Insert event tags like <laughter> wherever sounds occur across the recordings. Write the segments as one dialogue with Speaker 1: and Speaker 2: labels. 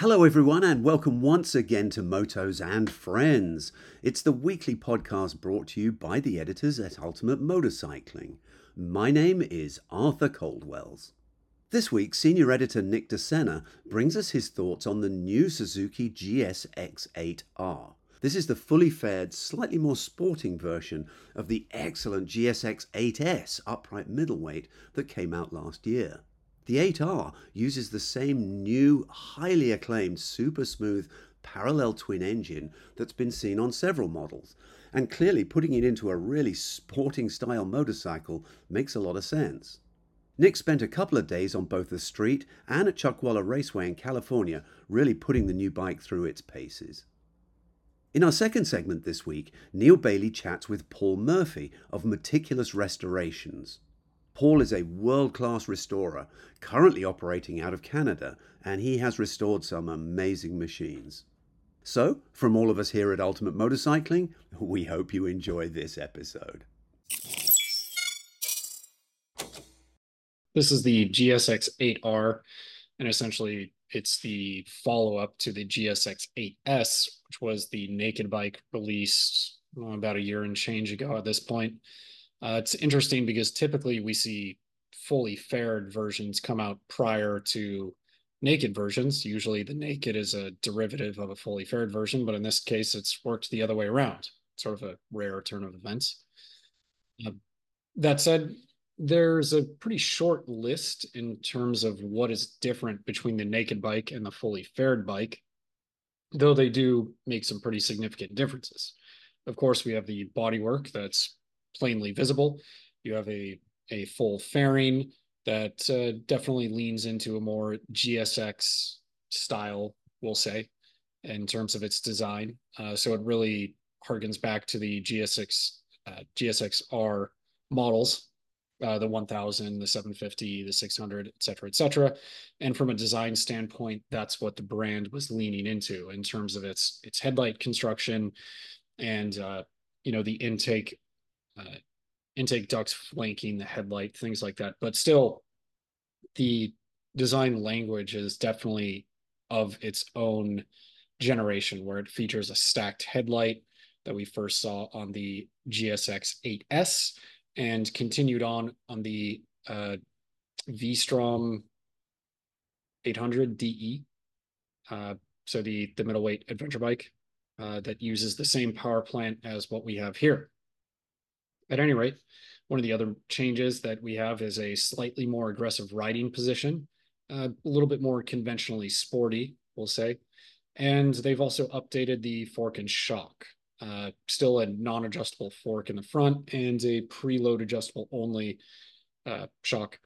Speaker 1: Hello, everyone, and welcome once again to Motos and Friends. It's the weekly podcast brought to you by the editors at Ultimate Motorcycling. My name is Arthur Coldwells. This week, senior editor Nic de Sena brings us his thoughts on the new Suzuki GSX-8R. This is the fully faired, slightly more sporting version of the excellent GSX-8S upright middleweight that came out last year. The 8R uses the same new, highly acclaimed, super smooth parallel twin engine that's been seen on several models, and clearly putting it into a really sporting style motorcycle makes a lot of sense. Nic spent a couple of days on both the street and at Chuckwalla Raceway in California, really putting the new bike through its paces. In our second segment this week, Neale Bayly chats with Paul Murphy of Meticulous Restorations. Paul is a world class restorer, currently operating out of Canada, and he has restored some amazing machines. So, from all of us here at Ultimate Motorcycling, we hope you enjoy this episode.
Speaker 2: This is the GSX 8R, and essentially it's the follow up to the GSX 8S, which was the naked bike released well, about a year and change ago at this point. Uh, it's interesting because typically we see fully faired versions come out prior to naked versions. Usually the naked is a derivative of a fully faired version, but in this case, it's worked the other way around, sort of a rare turn of events. Uh, that said, there's a pretty short list in terms of what is different between the naked bike and the fully faired bike, though they do make some pretty significant differences. Of course, we have the bodywork that's plainly visible. You have a, a full fairing that uh, definitely leans into a more GSX style, we'll say, in terms of its design. Uh, so it really harkens back to the GSX uh, GSXR models, uh, the 1000, the 750, the 600, et cetera, et cetera. And from a design standpoint, that's what the brand was leaning into in terms of its its headlight construction and uh, you know the intake uh, intake ducts flanking the headlight, things like that. But still, the design language is definitely of its own generation, where it features a stacked headlight that we first saw on the GSX 8S and continued on on the uh, V-Strom 800 DE. Uh, so the the middleweight adventure bike uh, that uses the same power plant as what we have here. At any rate, one of the other changes that we have is a slightly more aggressive riding position, uh, a little bit more conventionally sporty, we'll say. And they've also updated the fork and shock. Uh, still a non-adjustable fork in the front and a preload adjustable only uh, shock.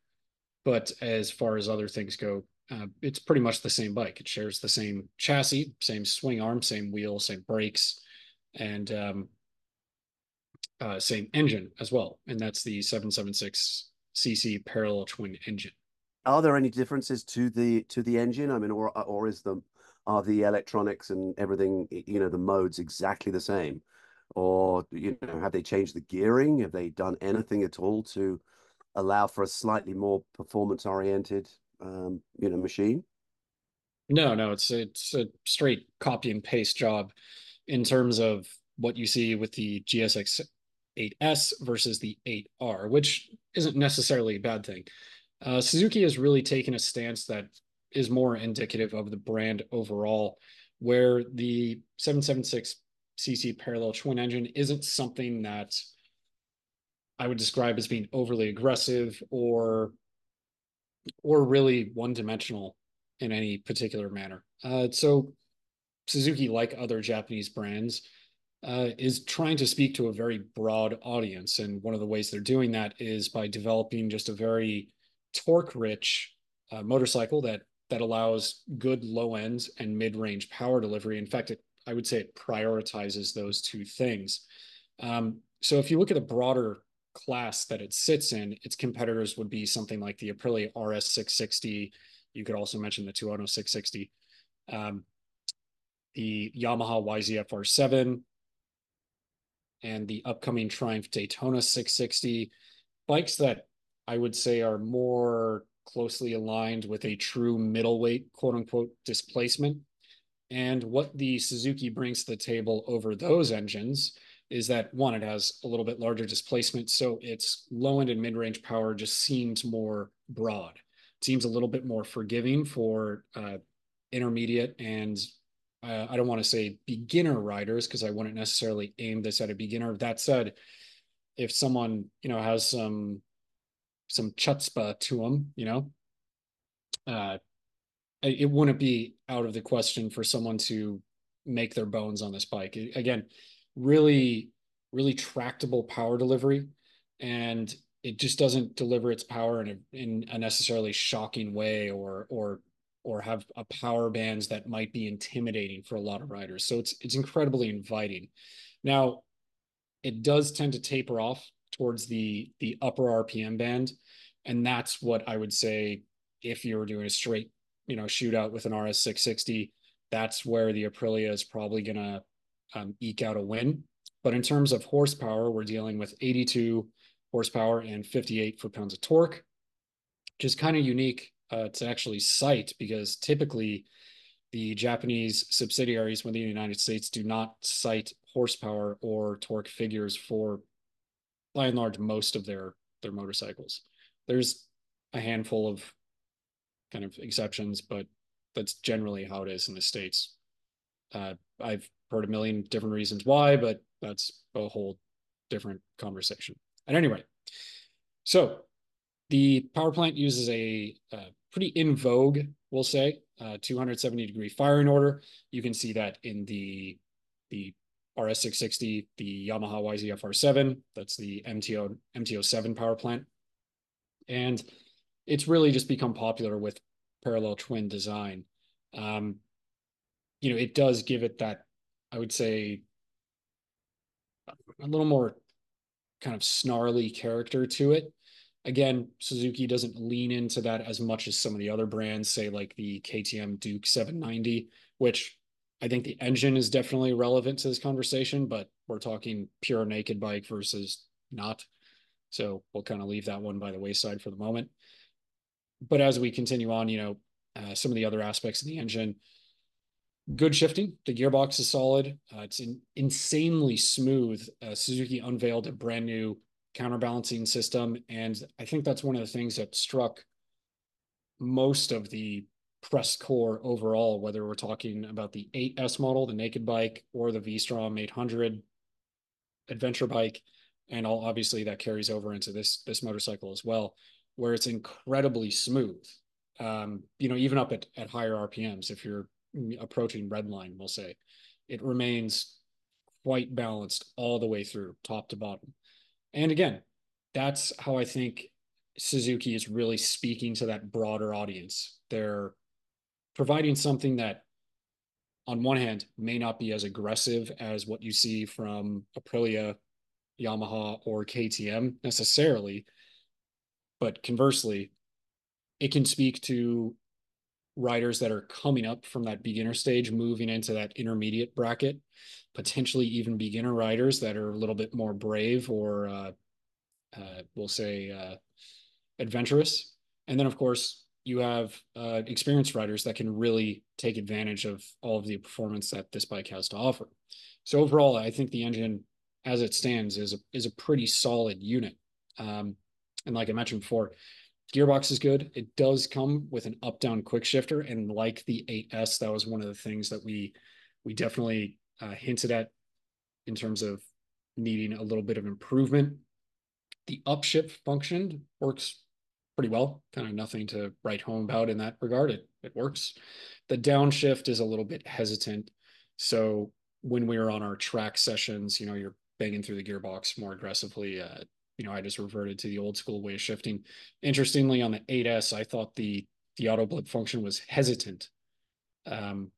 Speaker 2: But as far as other things go, uh, it's pretty much the same bike. It shares the same chassis, same swing arm, same wheel, same brakes, and um, uh, same engine as well, and that's the 776 cc parallel twin engine.
Speaker 1: Are there any differences to the to the engine? I mean, or or is the are the electronics and everything, you know, the modes exactly the same, or you know, have they changed the gearing? Have they done anything at all to allow for a slightly more performance oriented, um, you know, machine?
Speaker 2: No, no, it's it's a straight copy and paste job in terms of what you see with the GSX 8S versus the 8R, which isn't necessarily a bad thing. Uh, Suzuki has really taken a stance that is more indicative of the brand overall, where the 776 cc parallel twin engine isn't something that I would describe as being overly aggressive or or really one-dimensional in any particular manner. Uh, so Suzuki, like other Japanese brands, uh, is trying to speak to a very broad audience. And one of the ways they're doing that is by developing just a very torque rich uh, motorcycle that that allows good low end and mid range power delivery. In fact, it, I would say it prioritizes those two things. Um, so if you look at the broader class that it sits in, its competitors would be something like the Aprilia RS 660. You could also mention the Tuono 660, um, the Yamaha YZF R7, and the upcoming Triumph Daytona 660, bikes that I would say are more closely aligned with a true middleweight, quote unquote, displacement. And what the Suzuki brings to the table over those engines is that one, it has a little bit larger displacement, so its low end and mid range power just seems more broad. It seems a little bit more forgiving for uh, intermediate and uh, I don't want to say beginner riders because I wouldn't necessarily aim this at a beginner. That said, if someone you know has some some chutzpah to them, you know, uh, it wouldn't be out of the question for someone to make their bones on this bike. Again, really, really tractable power delivery, and it just doesn't deliver its power in a, in a necessarily shocking way or or or have a power bands that might be intimidating for a lot of riders. So it's it's incredibly inviting. Now, it does tend to taper off towards the the upper RPM band, and that's what I would say if you were doing a straight, you know, shootout with an RS 660, that's where the Aprilia is probably gonna um, eke out a win. But in terms of horsepower, we're dealing with 82 horsepower and 58 foot-pounds of torque, which is kind of unique uh, to actually cite because typically the Japanese subsidiaries within the United States do not cite horsepower or torque figures for, by and large, most of their their motorcycles. There's a handful of kind of exceptions, but that's generally how it is in the states. Uh, I've heard a million different reasons why, but that's a whole different conversation. At any rate, so the power plant uses a, a pretty in vogue, we'll say, uh, 270 degree firing order. You can see that in the the RS660, the Yamaha YZF-R7. That's the MTO MT-07 power plant, and it's really just become popular with parallel twin design. Um, you know, it does give it that, I would say, a little more kind of snarly character to it. Again, Suzuki doesn't lean into that as much as some of the other brands, say like the KTM Duke 790, which I think the engine is definitely relevant to this conversation, but we're talking pure naked bike versus not. So we'll kind of leave that one by the wayside for the moment. But as we continue on, you know, uh, some of the other aspects of the engine, good shifting. The gearbox is solid. Uh, it's in, insanely smooth. Uh, Suzuki unveiled a brand new counterbalancing system. And I think that's one of the things that struck most of the press corps overall, whether we're talking about the 8S model, the naked bike, or the V-Strom 800 adventure bike. And all obviously that carries over into this this motorcycle as well, where it's incredibly smooth. Um, you know, even up at, at higher RPMs, if you're approaching redline, we'll say, it remains quite balanced all the way through, top to bottom. And again, that's how I think Suzuki is really speaking to that broader audience. They're providing something that, on one hand, may not be as aggressive as what you see from Aprilia, Yamaha, or KTM necessarily. But conversely, it can speak to riders that are coming up from that beginner stage, moving into that intermediate bracket, potentially even beginner riders that are a little bit more brave or uh, uh, we'll say uh, adventurous. And then, of course, you have uh, experienced riders that can really take advantage of all of the performance that this bike has to offer. So overall, I think the engine, as it stands, is a, is a pretty solid unit. Um, and like I mentioned before, gearbox is good. It does come with an up down quick shifter, and like the 8S, that was one of the things that we we definitely uh, hinted at in terms of needing a little bit of improvement. The upshift function works pretty well. Kind of nothing to write home about in that regard. It it works. The downshift is a little bit hesitant. So when we were on our track sessions, you know, you're banging through the gearbox more aggressively. Uh, you know, I just reverted to the old school way of shifting. Interestingly, on the 8S, I thought the the auto blip function was hesitant. Um,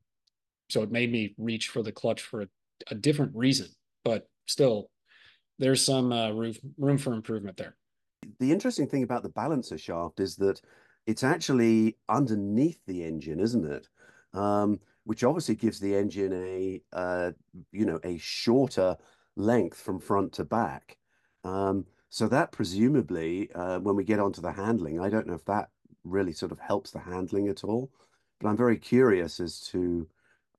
Speaker 2: so it made me reach for the clutch for a, a different reason, but still, there's some uh, room room for improvement there.
Speaker 1: The interesting thing about the balancer shaft is that it's actually underneath the engine, isn't it? Um, which obviously gives the engine a uh, you know a shorter length from front to back. Um, so that presumably, uh, when we get onto the handling, I don't know if that really sort of helps the handling at all. But I'm very curious as to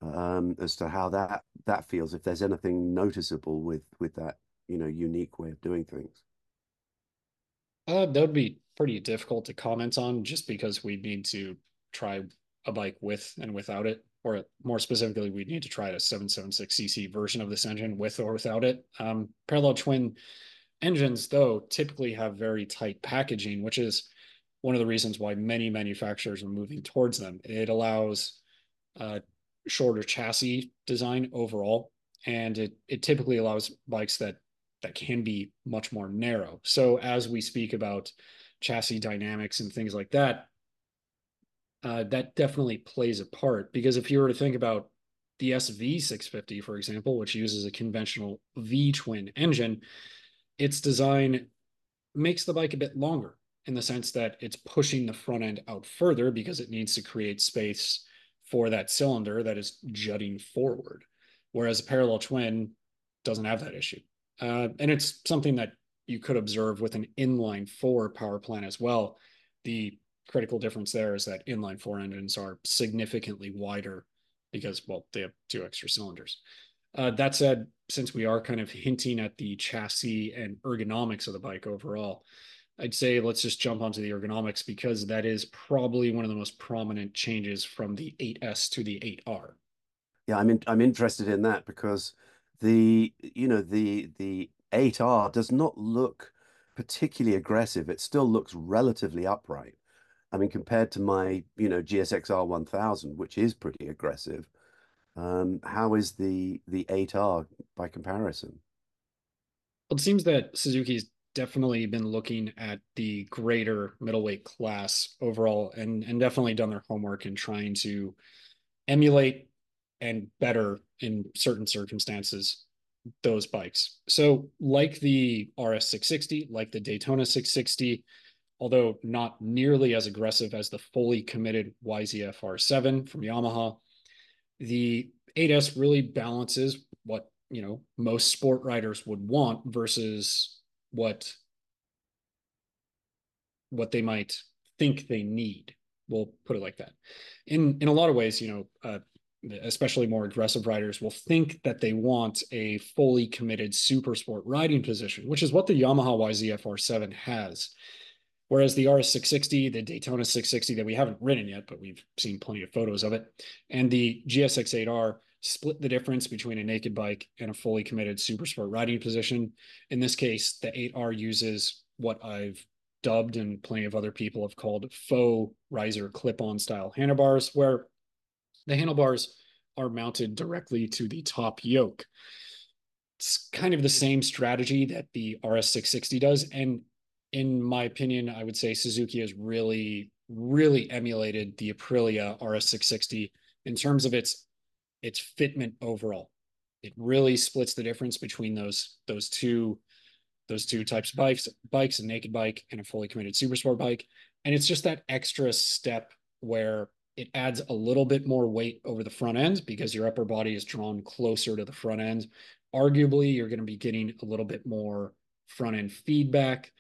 Speaker 1: um, as to how that that feels. If there's anything noticeable with with that, you know, unique way of doing things.
Speaker 2: Uh, that would be pretty difficult to comment on, just because we'd need to try a bike with and without it, or more specifically, we'd need to try a 776cc version of this engine with or without it. Um, parallel twin engines, though, typically have very tight packaging, which is one of the reasons why many manufacturers are moving towards them. It allows uh, shorter chassis design overall, and it it typically allows bikes that that can be much more narrow. So as we speak about chassis dynamics and things like that, uh, that definitely plays a part because if you were to think about the SV650, for example, which uses a conventional V twin engine, its design makes the bike a bit longer in the sense that it's pushing the front end out further because it needs to create space for that cylinder that is jutting forward. Whereas a parallel twin doesn't have that issue. Uh, and it's something that you could observe with an inline four power plant as well. The critical difference there is that inline four engines are significantly wider because, well, they have two extra cylinders. Uh, that said, since we are kind of hinting at the chassis and ergonomics of the bike overall, I'd say let's just jump onto the ergonomics because that is probably one of the most prominent changes from the 8S to the 8R.
Speaker 1: Yeah, I'm in, I'm interested in that because the you know the the 8R does not look particularly aggressive. It still looks relatively upright. I mean, compared to my you know GSXR 1000, which is pretty aggressive, um, how is the the 8R by comparison?
Speaker 2: Well, it seems that Suzuki's definitely been looking at the greater middleweight class overall and and definitely done their homework in trying to emulate and better in certain circumstances those bikes. So like the RS 660, like the Daytona 660, although not nearly as aggressive as the fully committed YZF R7 from Yamaha, the 8S really balances what you know most sport riders would want versus what what they might think they need. We'll put it like that. In in a lot of ways, you know, uh, especially more aggressive riders will think that they want a fully committed super sport riding position, which is what the Yamaha YZF R7 has. Whereas the RS660, the Daytona 660 that we haven't ridden yet, but we've seen plenty of photos of it, and the GSX8R split the difference between a naked bike and a fully committed super sport riding position. In this case, the 8R uses what I've dubbed and plenty of other people have called faux riser clip-on style handlebars, where the handlebars are mounted directly to the top yoke. It's kind of the same strategy that the RS660 does. And in my opinion, I would say Suzuki has really, really emulated the Aprilia RS660 in terms of its its fitment overall. It really splits the difference between those those two those two types of bikes, bikes, a naked bike and a fully committed super sport bike. And it's just that extra step where it adds a little bit more weight over the front end because your upper body is drawn closer to the front end. Arguably, you're going to be getting a little bit more front end feedback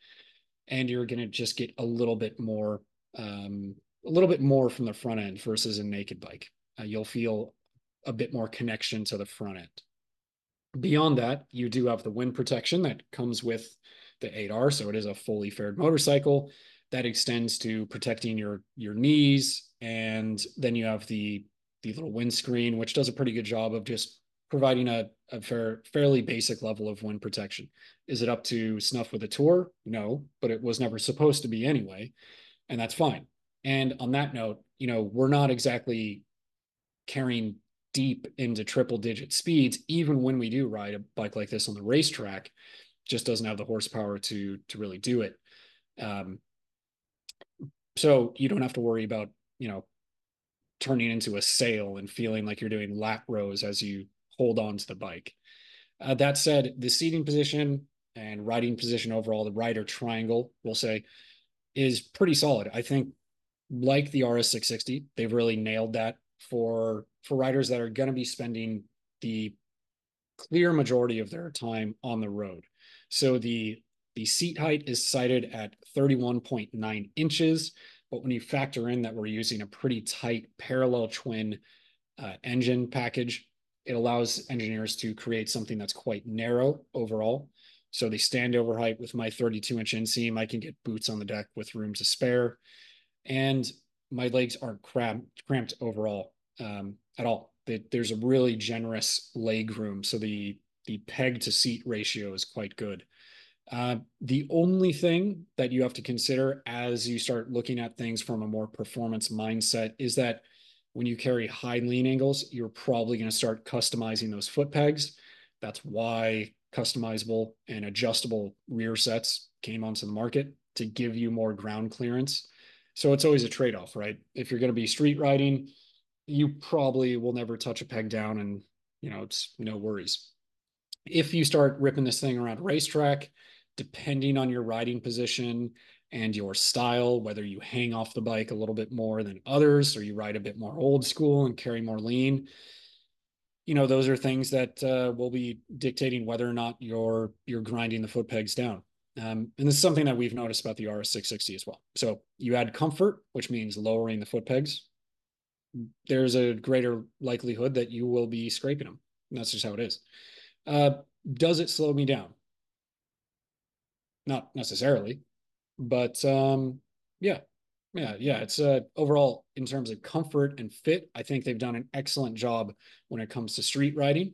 Speaker 2: and you're going to just get a little bit more um, a little bit more from the front end versus a naked bike uh, you'll feel a bit more connection to the front end beyond that you do have the wind protection that comes with the 8r so it is a fully faired motorcycle that extends to protecting your your knees and then you have the the little windscreen which does a pretty good job of just providing a, a fair, fairly basic level of wind protection. Is it up to snuff with a tour? No, but it was never supposed to be anyway, and that's fine. And on that note, you know, we're not exactly carrying deep into triple digit speeds, even when we do ride a bike like this on the racetrack, just doesn't have the horsepower to to really do it. Um, so you don't have to worry about, you know, turning into a sail and feeling like you're doing lat rows as you hold on to the bike. Uh, that said, the seating position and riding position overall, the rider triangle, we'll say, is pretty solid. I think, like the RS660, they've really nailed that for for riders that are going to be spending the clear majority of their time on the road. So the the seat height is cited at 31.9 inches. But when you factor in that we're using a pretty tight parallel twin uh, engine package, it allows engineers to create something that's quite narrow overall. So the standover height with my 32 inch inseam, I can get boots on the deck with room to spare. And my legs aren't cramped, cramped overall um, at all. There's a really generous leg room. So the, the peg to seat ratio is quite good. Uh, the only thing that you have to consider as you start looking at things from a more performance mindset is that when you carry high lean angles, you're probably going to start customizing those foot pegs. That's why customizable and adjustable rear sets came onto the market to give you more ground clearance. So it's always a trade off, right? If you're going to be street riding, you probably will never touch a peg down and, you know, it's no worries. If you start ripping this thing around racetrack, depending on your riding position and your style, whether you hang off the bike a little bit more than others or you ride a bit more old school and carry more lean, you know, those are things that uh, will be dictating whether or not you're you're grinding the foot pegs down. Um, and this is something that we've noticed about the RS660 as well. So you add comfort, which means lowering the foot pegs. There's a greater likelihood that you will be scraping them. And that's just how it is. Uh, does it slow me down? Not necessarily, but um, yeah, yeah, yeah. It's uh, overall in terms of comfort and fit. I think they've done an excellent job when it comes to street riding.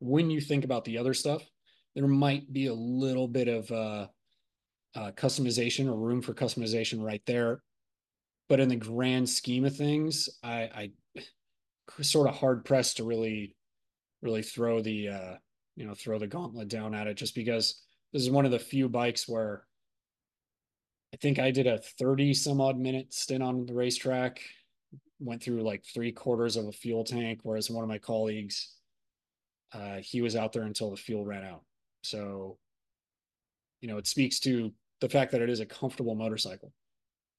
Speaker 2: When you think about the other stuff, there might be a little bit of uh, uh, customization or room for customization right there. But in the grand scheme of things, I, I sort of hard pressed to really, really throw the uh, you know throw the gauntlet down at it just because this is one of the few bikes where I think I did a 30 some odd minute stint on the racetrack, went through like three quarters of a fuel tank, whereas one of my colleagues, uh, he was out there until the fuel ran out. So, you know, it speaks to the fact that it is a comfortable motorcycle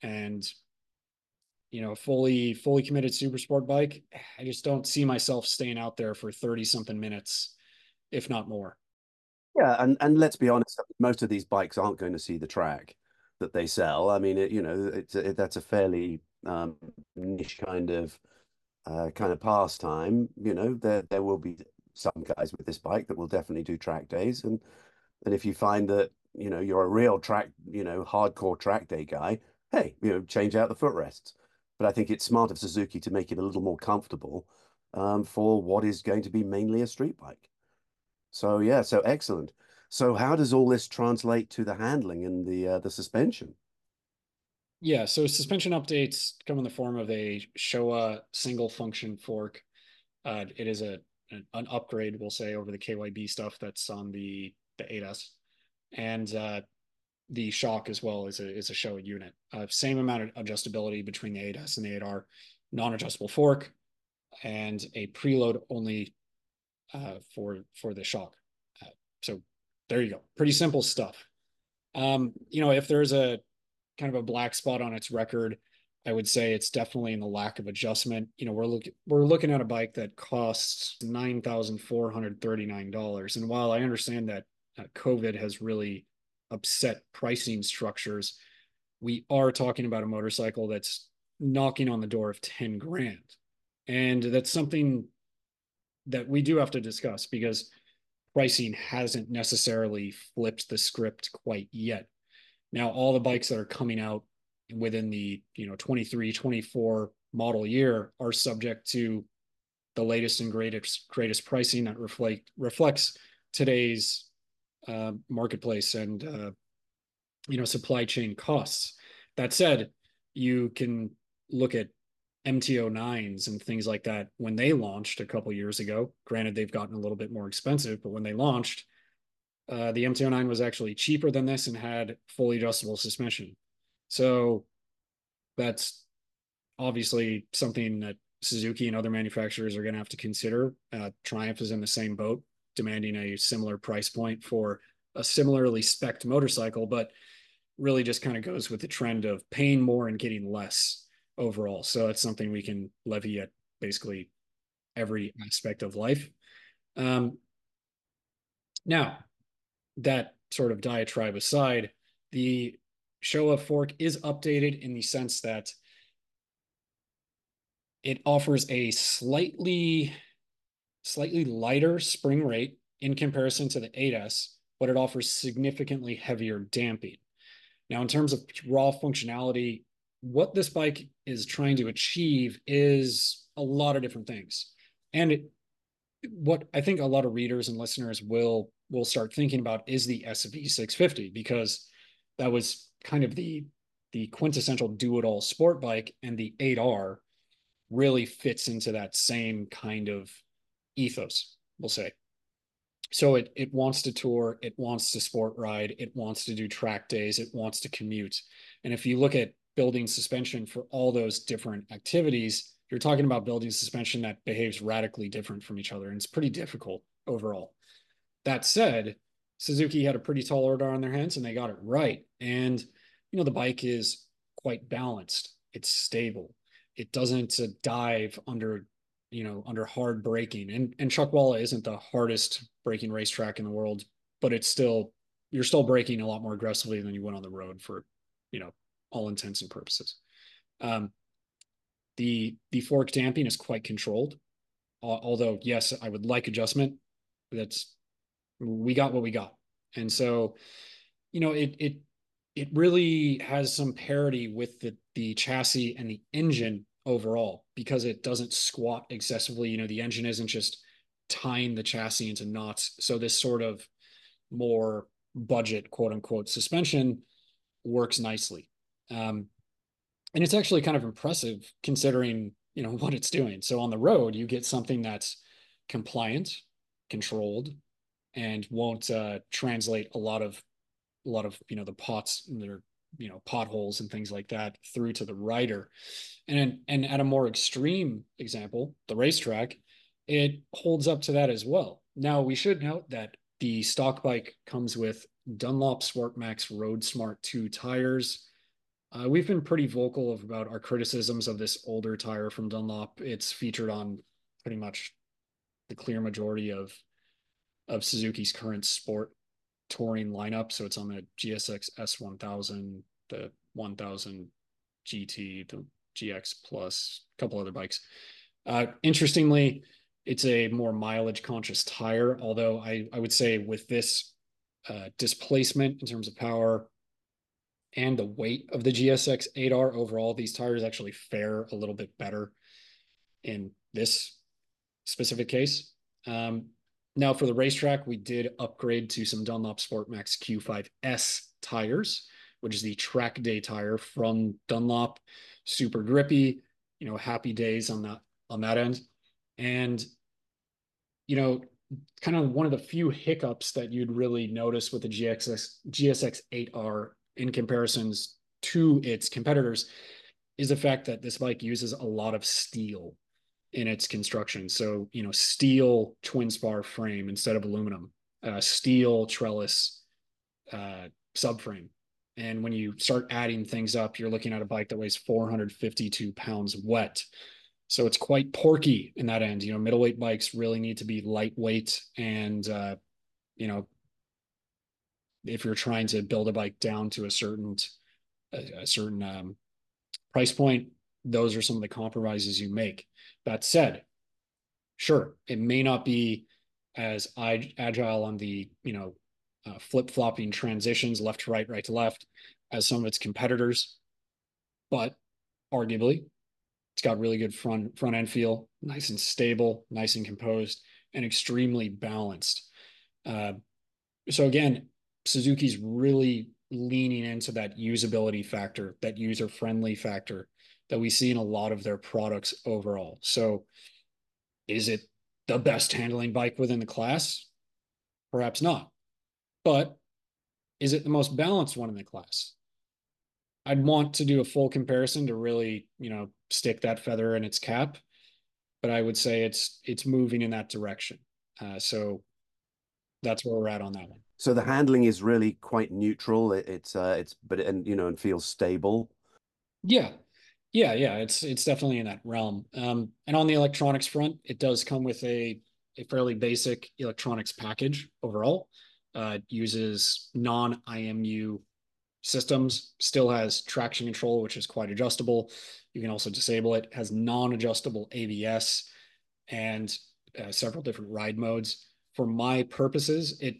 Speaker 2: and you know fully fully committed super sport bike i just don't see myself staying out there for 30 something minutes if not more
Speaker 1: yeah, and and let's be honest, most of these bikes aren't going to see the track that they sell. I mean, it, you know, it's it, that's a fairly um, niche kind of uh, kind of pastime. You know, there there will be some guys with this bike that will definitely do track days, and and if you find that you know you're a real track, you know, hardcore track day guy, hey, you know, change out the footrests. But I think it's smart of Suzuki to make it a little more comfortable um, for what is going to be mainly a street bike. So yeah, so excellent. So how does all this translate to the handling and the uh, the suspension?
Speaker 2: Yeah, so suspension updates come in the form of a Showa single function fork. Uh, it is a an, upgrade, we'll say, over the KYB stuff that's on the the 8S, and uh, the shock as well is a is a Showa unit. Uh, same amount of adjustability between the 8S and the 8R, non-adjustable fork, and a preload only uh, for for the shock. Uh, so there you go. Pretty simple stuff. Um, you know, if there's a kind of a black spot on its record, I would say it's definitely in the lack of adjustment. You know, we're looking we're looking at a bike that costs nine thousand four hundred thirty nine dollars, and while I understand that uh, COVID has really upset pricing structures, we are talking about a motorcycle that's knocking on the door of ten grand, and that's something that we do have to discuss because pricing hasn't necessarily flipped the script quite yet. Now, all the bikes that are coming out within the you know 23, 24 model year are subject to the latest and greatest greatest pricing that reflect reflects today's uh, marketplace and uh, you know supply chain costs. That said, you can look at MT-09s and things like that when they launched a couple years ago. Granted, they've gotten a little bit more expensive, but when they launched, uh, the MT-09 was actually cheaper than this and had fully adjustable suspension. So that's obviously something that Suzuki and other manufacturers are going to have to consider. Uh, Triumph is in the same boat, demanding a similar price point for a similarly spec'd motorcycle, but really just kind of goes with the trend of paying more and getting less overall. So that's something we can levy at basically every aspect of life. Um, now, that sort of diatribe aside, the Showa fork is updated in the sense that it offers a slightly slightly lighter spring rate in comparison to the 8S, but it offers significantly heavier damping. Now, in terms of raw functionality, what this bike is trying to achieve is a lot of different things. And it, what I think a lot of readers and listeners will will start thinking about is the SV650 because that was kind of the the quintessential do-it-all sport bike and the 8R really fits into that same kind of ethos, we'll say. So it it wants to tour, it wants to sport ride, it wants to do track days, it wants to commute. And if you look at building suspension for all those different activities, you're talking about building suspension that behaves radically different from each other. And it's pretty difficult overall. That said, Suzuki had a pretty tall order on their hands and they got it right. And, you know, the bike is quite balanced, it's stable, it doesn't uh, dive under, you know, under hard braking. And, and Chuckwalla isn't the hardest braking racetrack in the world, but it's still, you're still braking a lot more aggressively than you would on the road for, you know, all intents and purposes. Um, the the fork damping is quite controlled. although, yes, I would like adjustment. That's we got what we got, and so you know it it it really has some parity with the the chassis and the engine overall because it doesn't squat excessively. You know, the engine isn't just tying the chassis into knots. So this sort of more budget quote unquote suspension works nicely. Um, and it's actually kind of impressive considering you know <laughs> what it's doing so on the road you get something that's compliant controlled and won't uh, translate a lot of a lot of you know the pots their you know potholes and things like that through to the rider and and at a more extreme example the racetrack it holds up to that as well. Now we should note that the stock bike comes with dunlop SmartMax road smart 2 tires. Uh, we've been pretty vocal about our criticisms of this older tire from Dunlop. It's featured on pretty much the clear majority of of Suzuki's current sport touring lineup. So it's on the GSX S1000, the 1000 GT, the GX Plus, a couple other bikes. Uh, interestingly, it's a more mileage conscious tire, although I, I would say with this uh, displacement in terms of power, and the weight of the GSX 8R overall, these tires actually fare a little bit better in this specific case. Um, now for the racetrack, we did upgrade to some Dunlop SportMax Q5S tires, which is the track day tire from Dunlop. Super grippy, you know, happy days on that on that end. And you know, kind of one of the few hiccups that you'd really notice with the GXS GSX 8R in comparisons to its competitors is the fact that this bike uses a lot of steel in its construction. So, you know, steel twin spar frame instead of aluminum, uh, steel trellis uh, subframe. And when you start adding things up, you're looking at a bike that weighs 452 pounds wet. So it's quite porky in that end. You know, middleweight bikes really need to be lightweight and, uh, you know, if you're trying to build a bike down to a certain a, a certain um, price point, those are some of the compromises you make. That said, sure, it may not be as agile on the you know uh, flip flopping transitions left to right, right to left as some of its competitors, but arguably it's got really good front front end feel, nice and stable, nice and composed, and extremely balanced. Uh, so again, Suzuki's really leaning into that usability factor, that user friendly factor that we see in a lot of their products overall. So, is it the best handling bike within the class? Perhaps not. But is it the most balanced one in the class? I'd want to do a full comparison to really, you know, stick that feather in its cap, but I would say it's it's moving in that direction. Uh, so that's where we're at on that one.
Speaker 1: So the handling is really quite neutral. It, it's uh, it's but and you know and feels stable.
Speaker 2: Yeah, yeah, yeah. It's it's definitely in that realm. Um, and on the electronics front, it does come with a a fairly basic electronics package overall. Uh, it uses non IMU systems. Still has traction control, which is quite adjustable. You can also disable it. Has non-adjustable ABS and uh, several different ride modes. For my purposes, it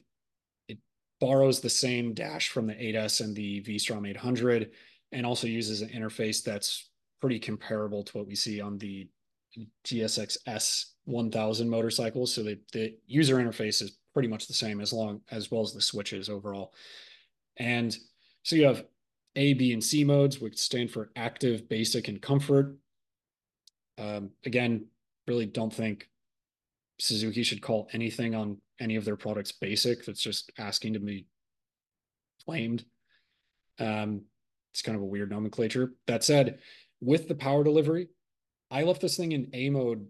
Speaker 2: it borrows the same dash from the 8S and the V-Strom 800, and also uses an interface that's pretty comparable to what we see on the GSX S 1000 motorcycles. So the, the user interface is pretty much the same as long as well as the switches overall. And so you have A, B, and C modes, which stand for active, basic, and comfort. Um, again, really don't think Suzuki should call anything on any of their products basic. That's just asking to be claimed. Um, it's kind of a weird nomenclature. That said, with the power delivery, I left this thing in A mode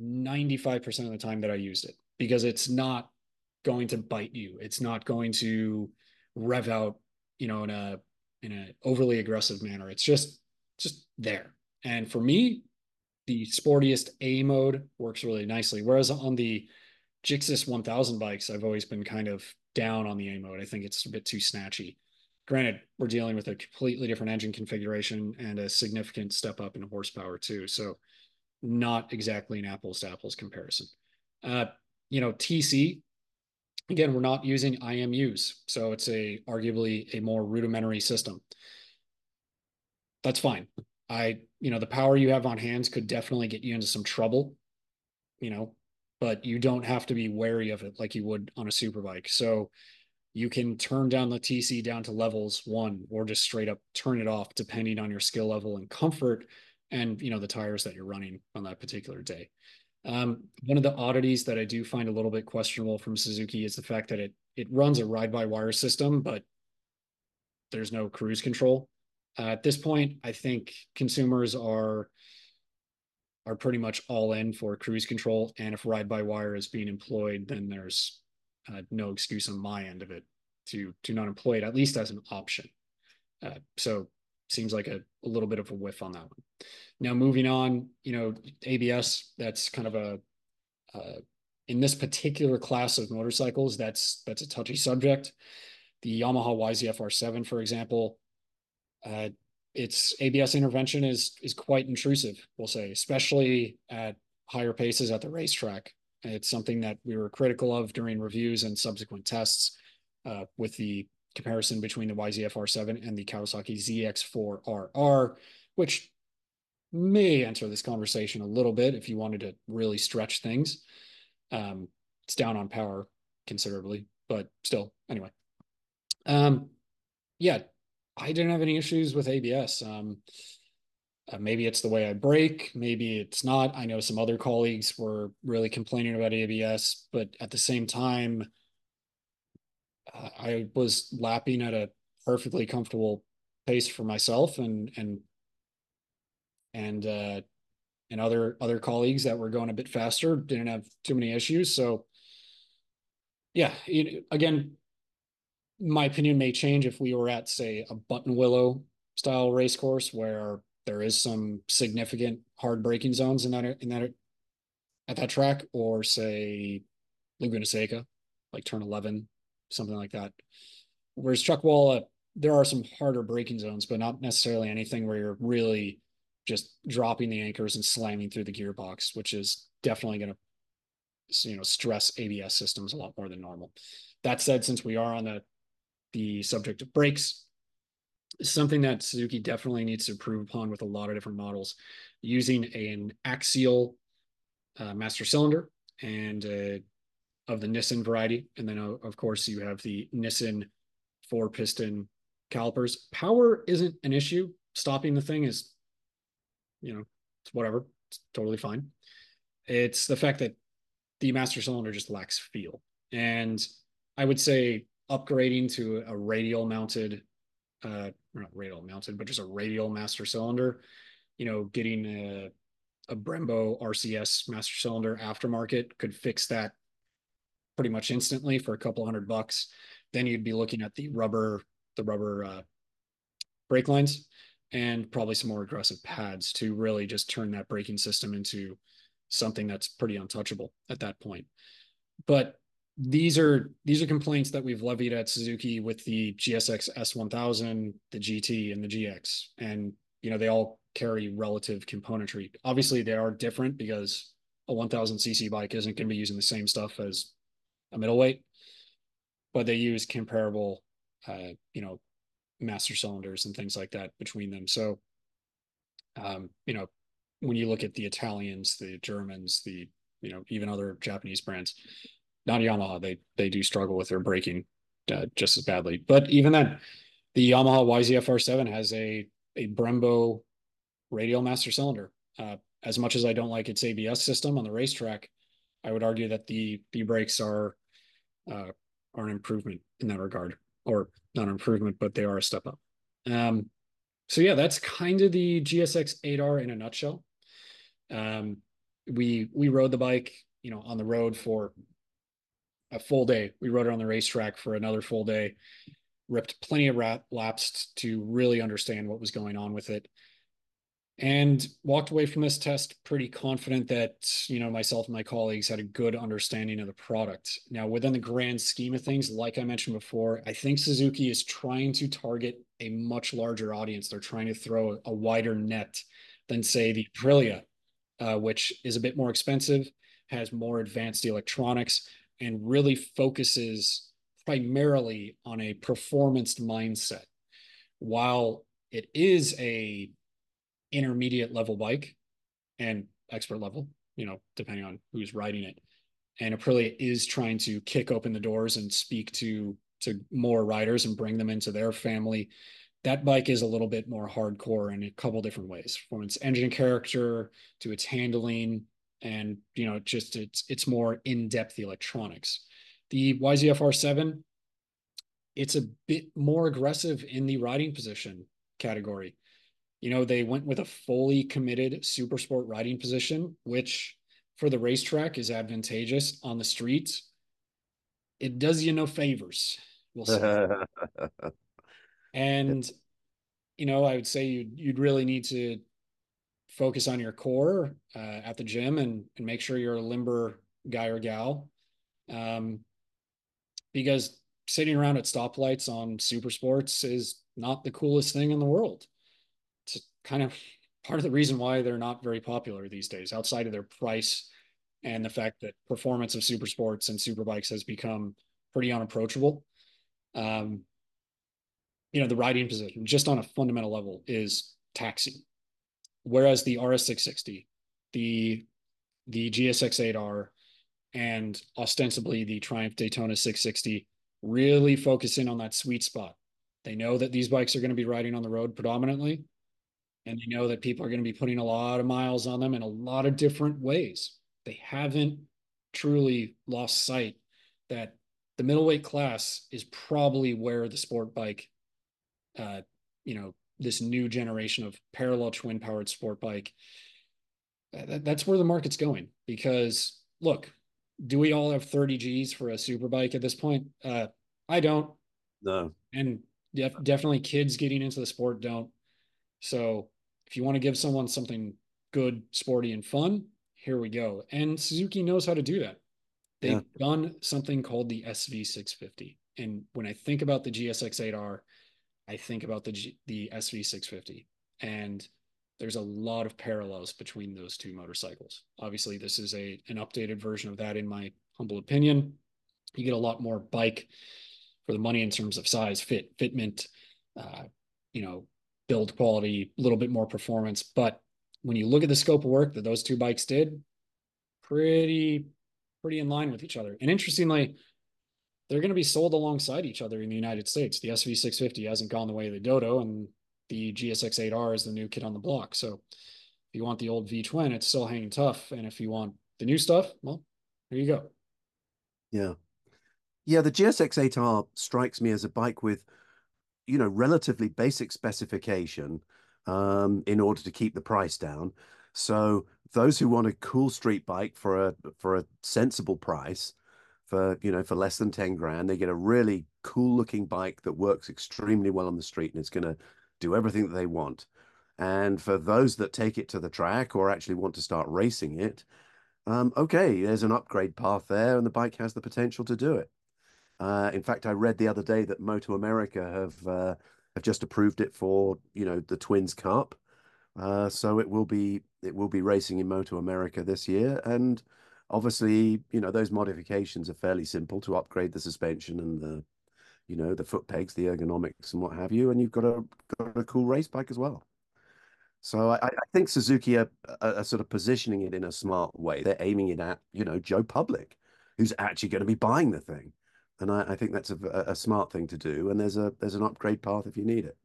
Speaker 2: 95% of the time that I used it because it's not going to bite you. It's not going to rev out, you know, in a in an overly aggressive manner. It's just just there. And for me, the sportiest A mode works really nicely. Whereas on the Gixxis 1000 bikes, I've always been kind of down on the A mode. I think it's a bit too snatchy. Granted, we're dealing with a completely different engine configuration and a significant step up in horsepower too. So not exactly an apples to apples comparison. Uh, you know, TC, again, we're not using IMUs. So it's a arguably a more rudimentary system. That's fine. I, you know, the power you have on hands could definitely get you into some trouble, you know, but you don't have to be wary of it like you would on a super bike. So you can turn down the TC down to levels one or just straight up turn it off depending on your skill level and comfort and you know the tires that you're running on that particular day. Um, one of the oddities that I do find a little bit questionable from Suzuki is the fact that it it runs a ride by wire system, but there's no cruise control. Uh, at this point, I think consumers are are pretty much all in for cruise control, and if ride by wire is being employed, then there's uh, no excuse on my end of it to to not employ it at least as an option. Uh, so seems like a, a little bit of a whiff on that one. Now moving on, you know, ABS that's kind of a uh, in this particular class of motorcycles that's that's a touchy subject. The Yamaha YZF R7, for example, uh, its ABS intervention is is quite intrusive. We'll say, especially at higher paces at the racetrack. It's something that we were critical of during reviews and subsequent tests uh, with the comparison between the YZF R7 and the Kawasaki ZX4RR, which may enter this conversation a little bit if you wanted to really stretch things. Um, it's down on power considerably, but still, anyway. Um, yeah, I didn't have any issues with ABS. Um, uh, maybe it's the way I break, maybe it's not. I know some other colleagues were really complaining about ABS, but at the same time, I was lapping at a perfectly comfortable pace for myself and and and uh, and other other colleagues that were going a bit faster didn't have too many issues. So yeah, it, again, my opinion may change if we were at say a Buttonwillow style race course where there is some significant hard braking zones in that in that at that track, or say Laguna Seca, like turn eleven, something like that. Whereas Chuck Chuckwalla, there are some harder braking zones, but not necessarily anything where you're really just dropping the anchors and slamming through the gearbox, which is definitely going to you know stress ABS systems a lot more than normal. That said, since we are on the the subject of brakes, something that Suzuki definitely needs to improve upon with a lot of different models, using an axial uh, master cylinder and uh, of the Nissin variety, and then uh, of course you have the Nissin four piston calipers. Power isn't an issue. Stopping the thing is you know, it's whatever. It's totally fine. It's the fact that the master cylinder just lacks feel. And I would say upgrading to a radial mounted, uh, not radial mounted, but just a radial master cylinder, you know, getting a, a Brembo RCS master cylinder aftermarket could fix that pretty much instantly for a couple hundred bucks. Then you'd be looking at the rubber, the rubber uh, brake lines and probably some more aggressive pads to really just turn that braking system into something that's pretty untouchable at that point. But these are these are complaints that we've levied at Suzuki with the GSX S1000, the GT, and the GX, and you know they all carry relative componentry. Obviously, they are different because a 1000 cc bike isn't going to be using the same stuff as a middleweight, but they use comparable, uh, you know, master cylinders and things like that between them. So, um, you know, when you look at the Italians, the Germans, the you know even other Japanese brands, not Yamaha, they they do struggle with their braking uh, just as badly. But even then, the Yamaha YZF-R7 has a a Brembo radial master cylinder. Uh, as much as I don't like its ABS system on the racetrack, I would argue that the the brakes are uh, are an improvement in that regard, or not an improvement, but they are a step up. Um, so yeah, that's kind of the GSX-8R in a nutshell. Um, we we rode the bike, you know, on the road for a full day. We rode it on the racetrack for another full day. Ripped plenty of laps to really understand what was going on with it and walked away from this test pretty confident that you know myself and my colleagues had a good understanding of the product now within the grand scheme of things like i mentioned before i think suzuki is trying to target a much larger audience they're trying to throw a wider net than say the aprilia uh, which is a bit more expensive has more advanced electronics and really focuses primarily on a performance mindset while it is a intermediate level bike and expert level, you know, depending on who's riding it. And Aprilia is trying to kick open the doors and speak to to more riders and bring them into their family. That bike is a little bit more hardcore in a couple different ways, from its engine character to its handling, and you know, just it's it's more in-depth electronics. The YZF-R7, it's a bit more aggressive in the riding position category you know, they went with a fully committed super sport riding position, which for the racetrack is advantageous on the streets. It does you no favors, we'll say. <laughs> and you know, I would say you'd you'd really need to focus on your core uh, at the gym and and make sure you're a limber guy or gal, um, because sitting around at stoplights on super sports is not the coolest thing in the world It's kind of <laughs> part of the reason why they're not very popular these days, outside of their price and the fact that performance of super sports and super bikes has become pretty unapproachable. Um, you know, the riding position, just on a fundamental level, is taxing. Whereas the RS660, the the GSX-8R, and ostensibly the Triumph Daytona 660 really focus in on that sweet spot. They know that these bikes are going to be riding on the road predominantly and they know that people are going to be putting a lot of miles on them in a lot of different ways. They haven't truly lost sight that the middleweight class is probably where the sport bike, uh, you know, this new generation of parallel twin powered sport bike, that, that's where the market's going. Because look, do we all have 30 G's for a super bike at this point? Uh, I don't.
Speaker 1: No.
Speaker 2: And def- definitely kids getting into the sport don't. So if you want to give someone something good, sporty, and fun, here we go. And Suzuki knows how to do that. They've yeah. done something called the SV650. And when I think about the GSX-8R, I think about the G- the SV650. And there's a lot of parallels between those two motorcycles. Obviously, this is a an updated version of that, in my humble opinion. You get a lot more bike for the money in terms of size, fit, fitment, uh, you know, build quality, a little bit more performance. But when you look at the scope of work that those two bikes did, pretty pretty in line with each other. And interestingly, they're going to be sold alongside each other in the United States. The SV650 hasn't gone the way of the Dodo, and the GSX-8R is the new kid on the block. So if you want the old V twin, it's still hanging tough. And if you want the new stuff, well, there you go.
Speaker 1: Yeah. Yeah, the GSX-8R strikes me as a bike with you know, relatively basic specification um, in order to keep the price down. So those who want a cool street bike for a for a sensible price, for you know for less than ten grand, they get a really cool looking bike that works extremely well on the street and it's going to do everything that they want. And for those that take it to the track or actually want to start racing it, Um, okay, there's an upgrade path there, and the bike has the potential to do it. Uh, in fact, I read the other day that MotoAmerica have uh, have just approved it for you know the Twins Cup, uh, so it will be it will be racing in MotoAmerica this year, and obviously you know those modifications are fairly simple to upgrade the suspension and the you know the foot pegs, the ergonomics, and what have you, and you've got a got a cool race bike as well. So I, I think Suzuki are, are, sort of positioning it in a smart way. They're aiming it at you know Joe Public, who's actually going to be buying the thing, and I, I think that's a, a smart thing to do. And there's a there's an upgrade path if you need it.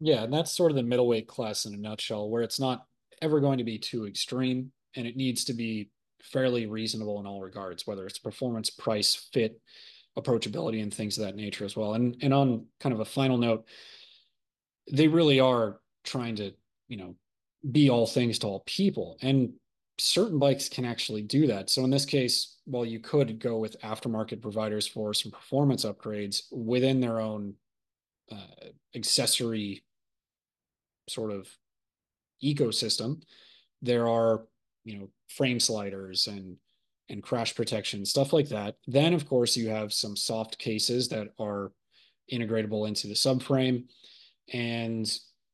Speaker 2: Yeah, and that's sort of the middleweight class in a nutshell, where it's not ever going to be too extreme, and it needs to be fairly reasonable in all regards, whether it's performance, price, fit, approachability, and things of that nature as well. And and on kind of a final note, they really are trying to you know be all things to all people, and certain bikes can actually do that. So in this case, while you could go with aftermarket providers for some performance upgrades within their own uh, accessory sort of ecosystem, there are you know frame sliders and and crash protection stuff like that. Then of course you have some soft cases that are integratable into the subframe, and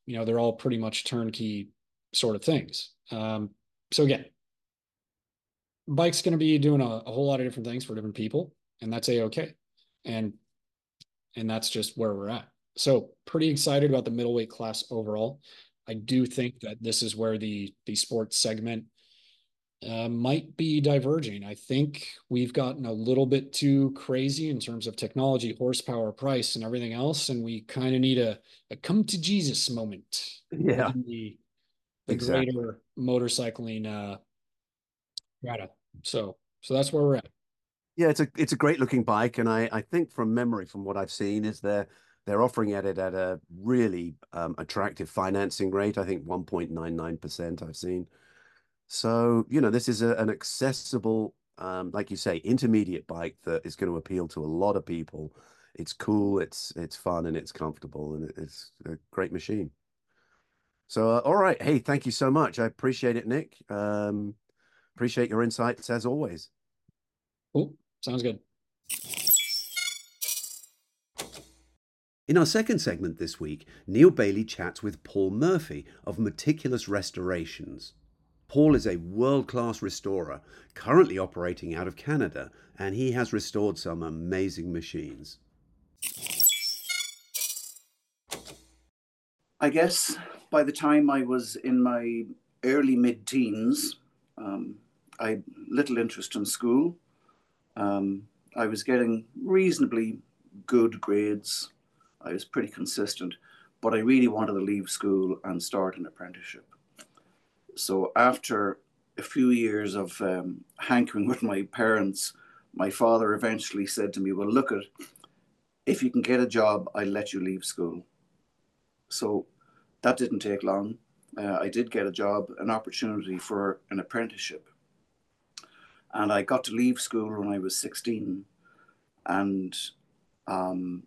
Speaker 2: you know they're all pretty much turnkey sort of things. Um, so again, bike's going to be doing a, a, whole lot of different things for different people, and that's a okay, and and that's just where we're at. So pretty excited about the middleweight class overall. I do think that this is where the the sports segment uh, might be diverging. I think we've gotten a little bit too crazy in terms of technology, horsepower, price, and everything else, and we kind of need a, a come to Jesus moment.
Speaker 1: Yeah,
Speaker 2: the, the exactly. greater motorcycling uh, data. So, so that's where we're at.
Speaker 1: Yeah, it's a it's a great looking bike, and I I think from memory, from what I've seen, is they're they're offering at it at a really um, attractive financing rate. I think 1.99% I've seen. So, you know, this is a, an accessible, um, like you say, intermediate bike that is going to appeal to a lot of people. It's cool, it's it's fun, and it's comfortable, and it's a great machine. So, uh, all right. Hey, thank you so much. I appreciate it, Nic. Um, appreciate your insights as always.
Speaker 2: Cool. Sounds good.
Speaker 1: In our second segment this week, Neale Bayly chats with Paul Murphy of Meticulous Restorations. Paul is a world class restorer currently operating out of Canada, and he has restored some amazing machines.
Speaker 3: I guess by the time I was in my early mid teens, um, I little interest in school. Um, I was getting reasonably good grades I was pretty consistent, but I really wanted to leave school and start an apprenticeship. So after a few years of um, hankering with my parents, my father eventually said to me, "Well, look at if you can get a job, I'll let you leave school." So that didn't take long. Uh, I did get a job, an opportunity for an apprenticeship, and I got to leave school when I was 16, and um,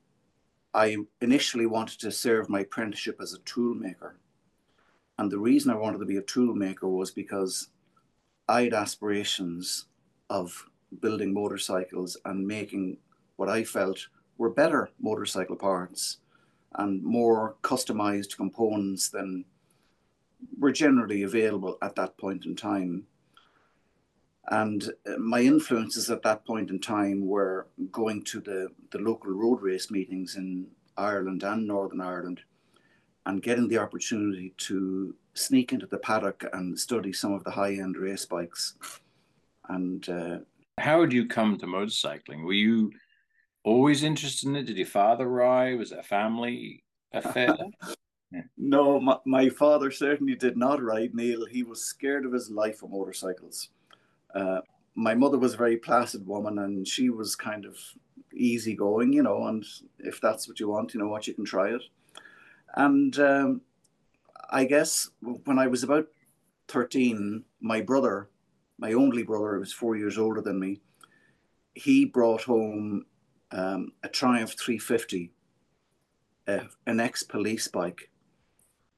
Speaker 3: I initially wanted to serve my apprenticeship as a tool maker. And the reason I wanted to be a toolmaker was because I had aspirations of building motorcycles and making what I felt were better motorcycle parts and more customized components than were generally available at that point in time. And uh, my influences at that point in time were going to the, the local road race meetings in Ireland and Northern Ireland and getting the opportunity to sneak into the paddock and study some of the high end race bikes. And uh,
Speaker 4: how did you come to motorcycling? Were you always interested in it? Did your father ride? Was it a family affair? <laughs>
Speaker 3: No, my, my father certainly did not ride, Neale. He was scared of his life of motorcycles. Uh, my mother was a very placid woman and she was kind of easygoing, you know, and if that's what you want, you know what, you can try it. And um, I guess when I was about 13, my brother, my only brother, who was four years older than me, he brought home um, a Triumph 350, uh, an ex police bike,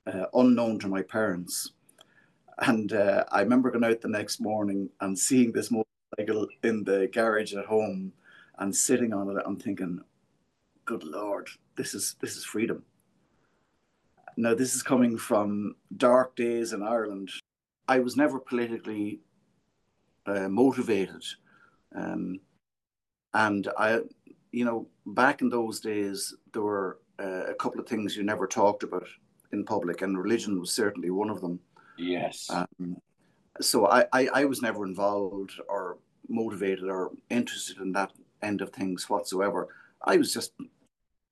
Speaker 3: uh, unknown to my parents And uh, I remember going out the next morning and seeing this motorcycle in the garage at home and sitting on it. I'm thinking, good lord, this is this is freedom. Now this is coming from dark days in Ireland. I was never politically uh, motivated, um, and I, you know, back in those days there were uh, a couple of things you never talked about in public, and religion was certainly one of them.
Speaker 4: Yes.
Speaker 3: Um, so I, I, I was never involved or motivated or interested in that end of things whatsoever. I was just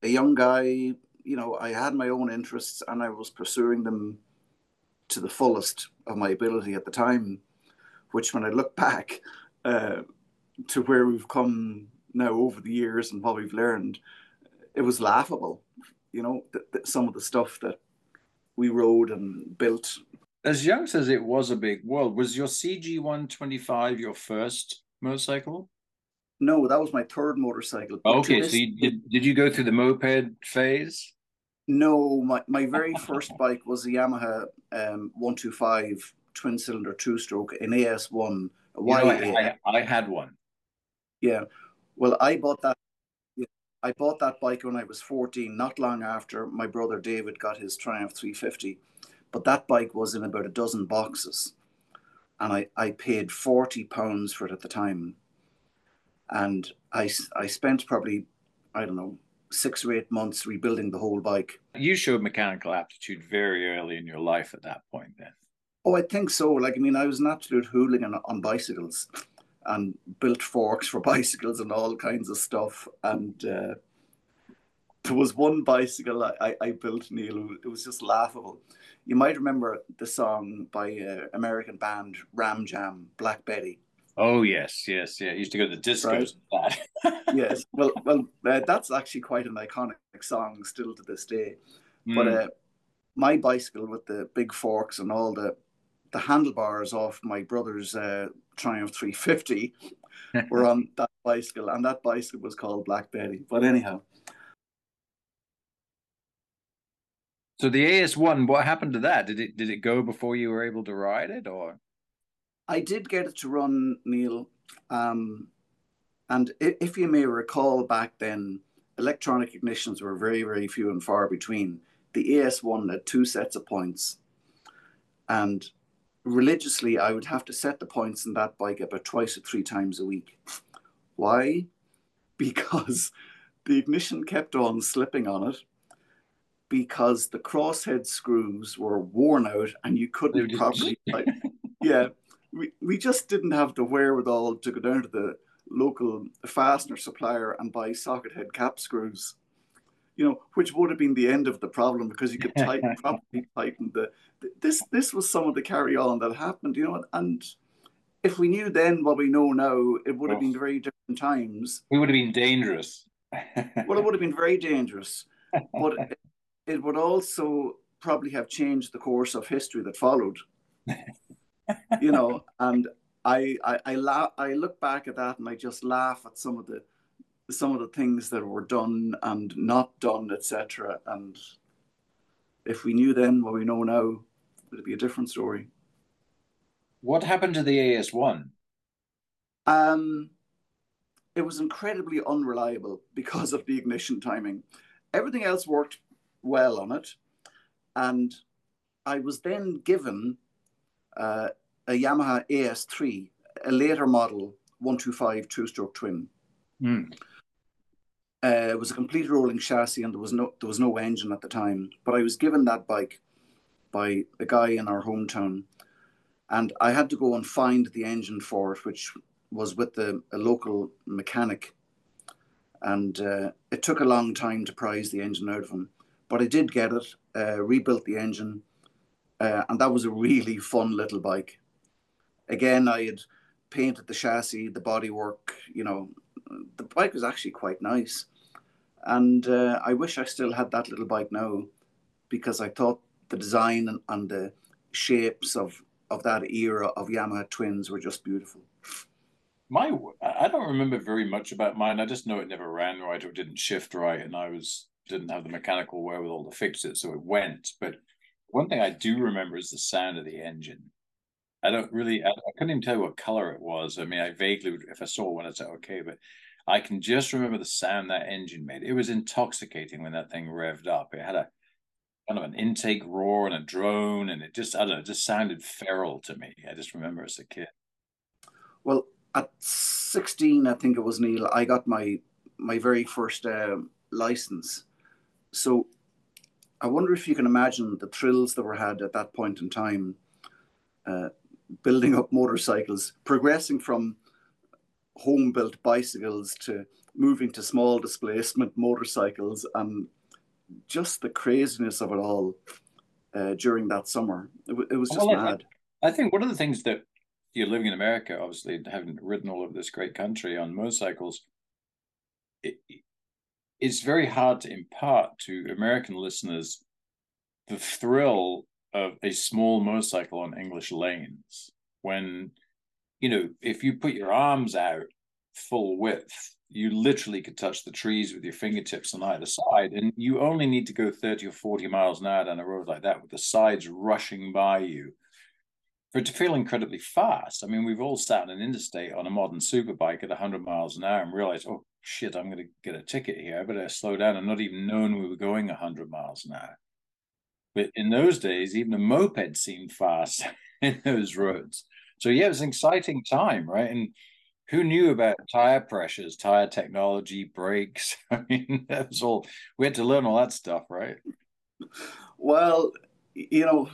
Speaker 3: a young guy, you know, I had my own interests and I was pursuing them to the fullest of my ability at the time, which when I look back uh, to where we've come now over the years and what we've learned, it was laughable, you know, th- th- some of the stuff that we rode and built.
Speaker 4: As young as it was a big world. Was your CG 125 your first motorcycle?
Speaker 3: No, that was my third motorcycle.
Speaker 4: Okay, so you, did, did you go through the moped phase?
Speaker 3: No, my, my very first bike was a Yamaha um, 125 twin cylinder two stroke in AS1.
Speaker 4: You know, I, I, I, had one.
Speaker 3: Yeah. Well, I bought that. I bought that bike when I was 14, not long after my brother David got his Triumph 350. But that bike was in about a dozen boxes. And I, I paid 40 pounds for it at the time and I, I spent probably I don't know six or eight months rebuilding the whole bike.
Speaker 4: You showed mechanical aptitude very early in your life at that point, then.
Speaker 3: Oh, I think so. Like I mean, I was an absolute hooligan on bicycles, and built forks for <laughs> bicycles and all kinds of stuff. And uh, there was one bicycle I, I, I, built, Neale. It was just laughable. You might remember the song by uh, American band Ram Jam, Black Betty.
Speaker 4: Oh yes, yes, yeah. He used to go to the discos. Right. <laughs>
Speaker 3: yes, well, well, uh, that's actually quite an iconic song still to this day. Mm. But uh, my bicycle with the big forks and all the the handlebars off my brother's uh, Triumph 350 <laughs> were on that bicycle, and that bicycle was called Black Betty. But anyhow.
Speaker 4: So the AS1, what happened to that? Did it did it go before you were able to ride it, or?
Speaker 3: I did get it to run, Neale. Um, and if you may recall back then, electronic ignitions were very, very few and far between. The AS1 had two sets of points. And religiously, I would have to set the points in that bike about twice or three times a week. Why? Because <laughs> the ignition kept on slipping on it because the crosshead screws were worn out and you couldn't properly like, yeah we, we just didn't have the wherewithal to go down to the local fastener supplier and buy socket head cap screws you know which would have been the end of the problem because you could <laughs> tighten properly tighten the this this was some of the carry on that happened you know and if we knew then what we know now it would have been very different times.
Speaker 4: We would have been dangerous.
Speaker 3: Well it would have been very dangerous <laughs> but it, it would also probably have changed the course of history that followed <laughs> <laughs> you know, and I I I, la- I look back at that and I just laugh at some of the some of the things that were done and not done, etc. And if we knew then what we know now, it'd be a different story.
Speaker 4: What happened to the AS1?
Speaker 3: Um, it was incredibly unreliable because of the ignition timing. Everything else worked well on it, and I was then given uh, a Yamaha AS3, a later model 125 two-stroke twin. Mm. Uh, it was a complete rolling chassis, and there was no there was no engine at the time. But I was given that bike by a guy in our hometown, and I had to go and find the engine for it, which was with the a local mechanic. And uh, it took a long time to prize the engine out of him, but I did get it. Uh, rebuilt the engine, uh, and that was a really fun little bike. Again, I had painted the chassis, the bodywork. You know, the bike was actually quite nice, and uh, I wish I still had that little bike now, because I thought the design and, and the shapes of of that era of Yamaha twins were just beautiful.
Speaker 4: My, I don't remember very much about mine. I just know it never ran right or didn't shift right, and I was didn't have the mechanical wherewithal to fix it, so it went. But one thing I do remember is the sound of the engine. I don't really, I, I, couldn't even tell you what color it was. I mean, I vaguely, if I saw one, I'd say, okay, but I can just remember the sound that engine made. It was intoxicating when that thing revved up. It had a kind of an intake roar and a drone, and it just, I don't know, just sounded feral to me. I just remember as a kid.
Speaker 3: Well, at 16, I think it was Neale, I got my my very first uh, license. So I wonder if you can imagine the thrills that were had at that point in time, uh, building up motorcycles, progressing from home built bicycles to moving to small displacement motorcycles, and just the craziness of it all uh, during that summer. It, it was just well, mad.
Speaker 4: I, I think one of the things that you're living in America, obviously, having ridden all over this great country on motorcycles, it, it's very hard to impart to American listeners the thrill of a small motorcycle on English lanes when, you know, if you put your arms out full width, you literally could touch the trees with your fingertips on either side. And you only need to go 30 or 40 miles an hour down a road like that with the sides rushing by you for it to feel incredibly fast. I mean, we've all sat in an interstate on a modern superbike at 100 miles an hour and realized, oh, shit, I'm going to get a ticket here. I better slow down and not even known we were going 100 miles an hour. But in those days, even a moped seemed fast <laughs> in those roads. So, yeah, it was an exciting time, right? And who knew about tire pressures, tire technology, brakes? <laughs> I mean, that was all, we had to learn all that stuff, right?
Speaker 3: Well, you know,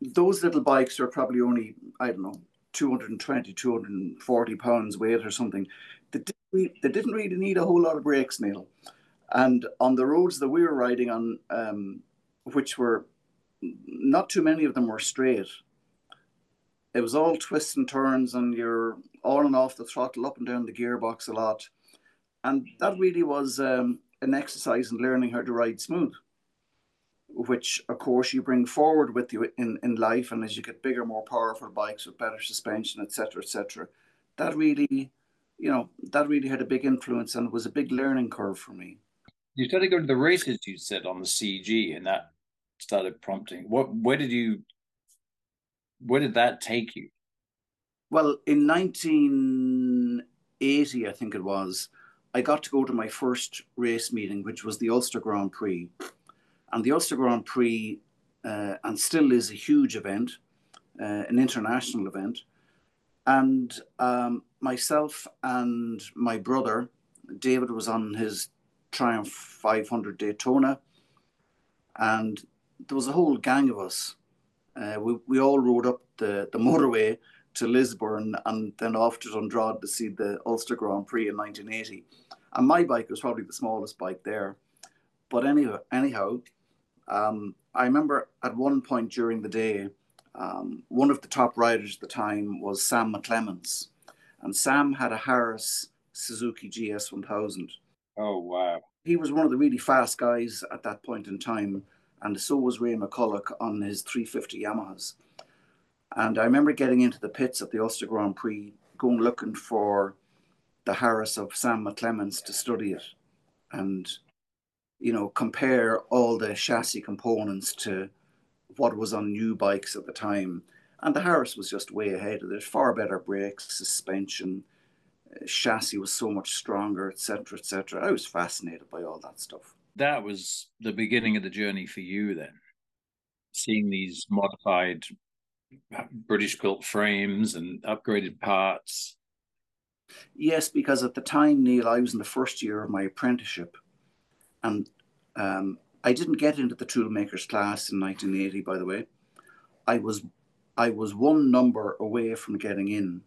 Speaker 3: those little bikes are probably only, I don't know, 220, 240 pounds weight or something they didn't, they didn't really need a whole lot of brakes, Neale. And on the roads that we were riding on, um, which were not too many of them were straight, it was all twists and turns, and you're on and off the throttle, up and down the gearbox a lot. And that really was um, an exercise in learning how to ride smooth, which, of course, you bring forward with you in, in life. And as you get bigger, more powerful bikes with better suspension, etc., etc., that really you know, that really had a big influence and was a big learning curve for me.
Speaker 4: You started going to the races, you said, on the CG, and that started prompting. What, where did you, where did that take you?
Speaker 3: Well, in 1980, I think it was, I got to go to my first race meeting, which was the Ulster Grand Prix. And the Ulster Grand Prix, uh, and still is a huge event, uh, an international event. And um, myself and my brother, David, was on his Triumph 500 Daytona, and there was a whole gang of us. Uh, we, we all rode up the, the motorway to Lisburn and then off to Dundrod to see the Ulster Grand Prix in 1980. And my bike was probably the smallest bike there. But anyhow, anyhow um, I remember at one point during the day, um, one of the top riders at the time was Sam McClements, and Sam had a Harris Suzuki GS 1000.
Speaker 4: Oh, wow.
Speaker 3: He was one of the really fast guys at that point in time, and so was Ray McCullough on his 350 Yamahas. And I remember getting into the pits at the Ulster Grand Prix, going looking for the Harris of Sam McClements to study it and, you know, compare all the chassis components to what was on new bikes at the time and the Harris was just way ahead of it. Far better brakes, suspension, uh, chassis was so much stronger, etc., etc. I was fascinated by all that stuff.
Speaker 4: That was the beginning of the journey for you, then, seeing these modified British built frames and upgraded parts.
Speaker 3: Yes, because at the time, Neale, I was in the first year of my apprenticeship, and um, I didn't get into the toolmakers class in 1980. By the way, I was I was one number away from getting in.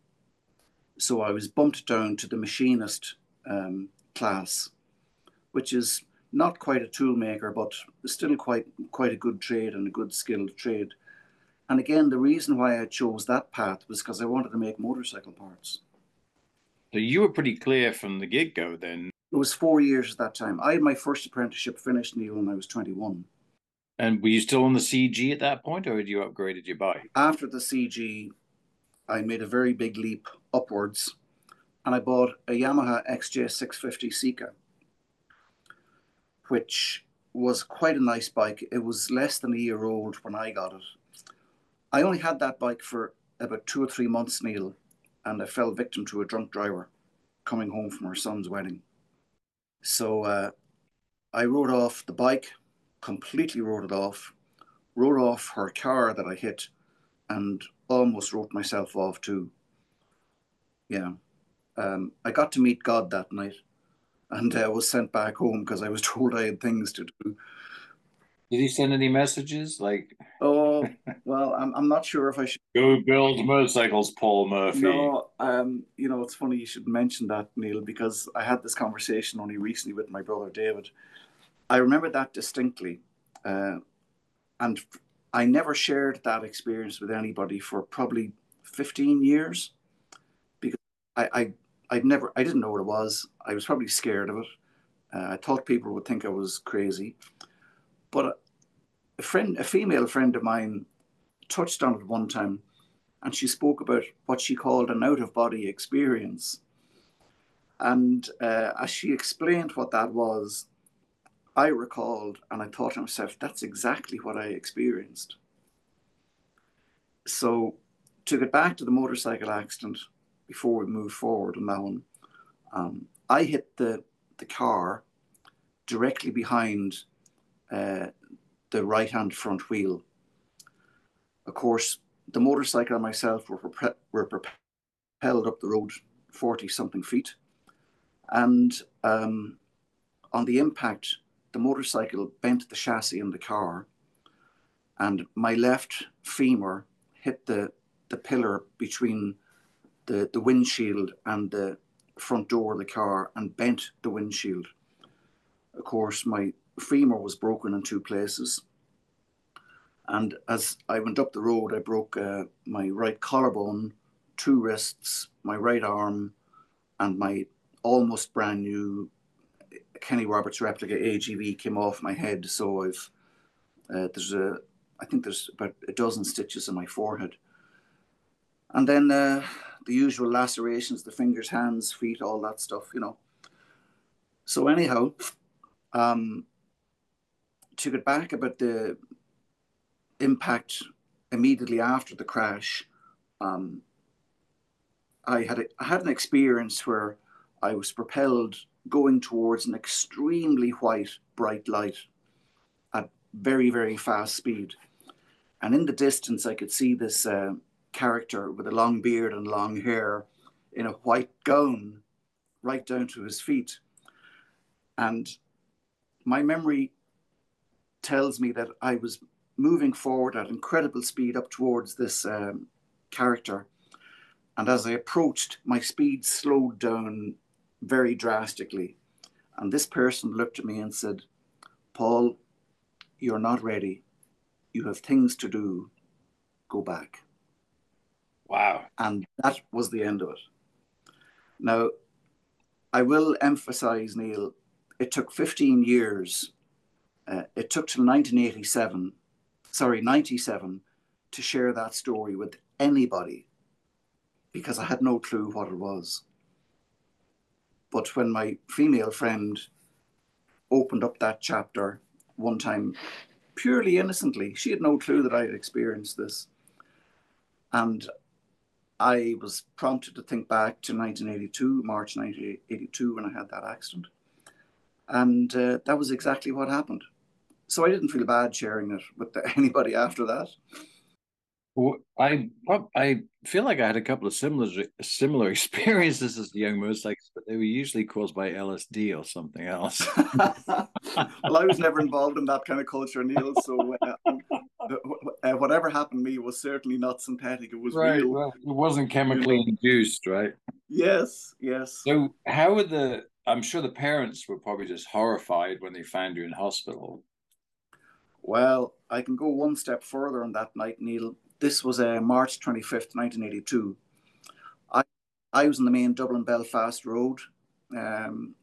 Speaker 3: So I was bumped down to the machinist um, class, which is not quite a toolmaker, but still quite quite a good trade and a good skilled trade. And again, the reason why I chose that path was because I wanted to make motorcycle parts.
Speaker 4: So you were pretty clear from the get go then.
Speaker 3: It was four years at that time. I had my first apprenticeship finished, Neale, when I was 21.
Speaker 4: And were you still on the CG at that point, or had you upgraded your bike?
Speaker 3: After the CG, I made a very big leap upwards, and I bought a Yamaha XJ650 Seca, which was quite a nice bike. It was less than a year old when I got it. I only had that bike for about two or three months, Neale, and I fell victim to a drunk driver coming home from her son's wedding. So uh, I rode off the bike, completely rode it off, rode off her car that I hit, and almost wrote myself off too. Yeah. Um, I got to meet God that night and uh, was sent back home because I was <laughs> told I had things to do.
Speaker 4: Did he send any messages like?
Speaker 3: Oh <laughs> well, I'm I'm not sure if I should
Speaker 4: go build motorcycles, Paul Murphy.
Speaker 3: No, um, you know it's funny you should mention that, Neale, because I had this conversation only recently with my brother David. I remember that distinctly, uh, and I never shared that experience with anybody for probably 15 years because I, I I'd never I didn't know what it was. I was probably scared of it. Uh, I thought people would think I was crazy. But a friend, a female friend of mine, touched on it one time, and she spoke about what she called an out of body experience. And uh, as she explained what that was, I recalled and I thought to myself, that's exactly what I experienced. So, to get back to the motorcycle accident before we move forward on that one, um, I hit the, the car directly behind uh, the right hand front wheel. Of course, the motorcycle and myself were, were propelled up the road 40 something feet. And um, on the impact, the motorcycle bent the chassis in the car, and my left femur hit the, the pillar between the, the windshield and the front door of the car and bent the windshield. Of course, my femur was broken in two places. And as I went up the road, I broke uh, my right collarbone, two wrists, my right arm, and my almost brand new Kenny Roberts replica AGV came off my head. So I've uh, there's a I think there's about a dozen stitches in my forehead, and then uh, the usual lacerations, the fingers, hands, feet, all that stuff, you know. So anyhow, um, to get back about the impact immediately after the crash, um, I had a, I had an experience where I was propelled going towards an extremely white bright light at very very fast speed, and in the distance I could see this uh, character with a long beard and long hair in a white gown right down to his feet, and my memory tells me that I was moving forward at incredible speed up towards this um, character. And as I approached, my speed slowed down very drastically. And this person looked at me and said, Paul, you're not ready. You have things to do. Go back.
Speaker 4: Wow.
Speaker 3: And that was the end of it. Now, I will emphasize, Neale, it took 15 years uh, it took till 1987, sorry, 97, to share that story with anybody because I had no clue what it was. But when my female friend opened up that chapter one time, purely innocently, she had no clue that I had experienced this. And I was prompted to think back to 1982, March 1982, when I had that accident. And uh, that was exactly what happened so I didn't feel bad sharing it with <laughs> anybody after that.
Speaker 4: Well, I I feel like I had a couple of similar similar <laughs> experiences as a young motorcyclist, but they were usually caused by LSD or something else. <laughs>
Speaker 3: well, I was never involved in that kind of culture, Neale. So uh, uh, whatever happened to me was certainly not synthetic. It was
Speaker 4: right,
Speaker 3: real.
Speaker 4: Well, it wasn't chemically induced, right?
Speaker 3: Yes, yes.
Speaker 4: So how were the? I'm sure the parents were probably just horrified when they found you in hospital.
Speaker 3: Well, I can go one step further on that night, Neale. This was uh, March 25th, 1982. I, I was on the main Dublin Belfast road. Um,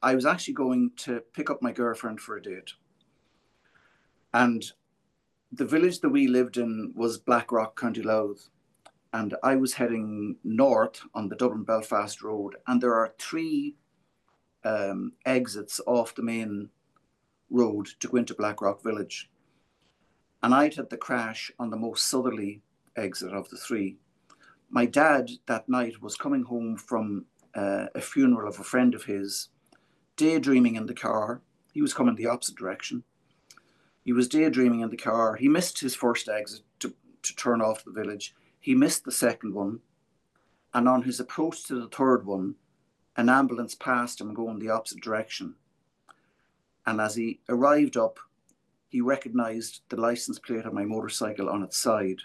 Speaker 3: I was actually going to pick up my girlfriend for a date. And the village that we lived in was Blackrock, County Louth. And I was heading north on the Dublin Belfast road. And there are three um, exits off the main road to go into Blackrock Village. And I'd had the crash on the most southerly exit of the three. My dad that night was coming home from uh, a funeral of a friend of his, daydreaming in the car. He was coming the opposite direction. He was daydreaming in the car. He missed his first exit to, to turn off the village. He missed the second one. And on his approach to the third one, an ambulance passed him going the opposite direction. And as he arrived up, he recognized the license plate of my motorcycle on its side,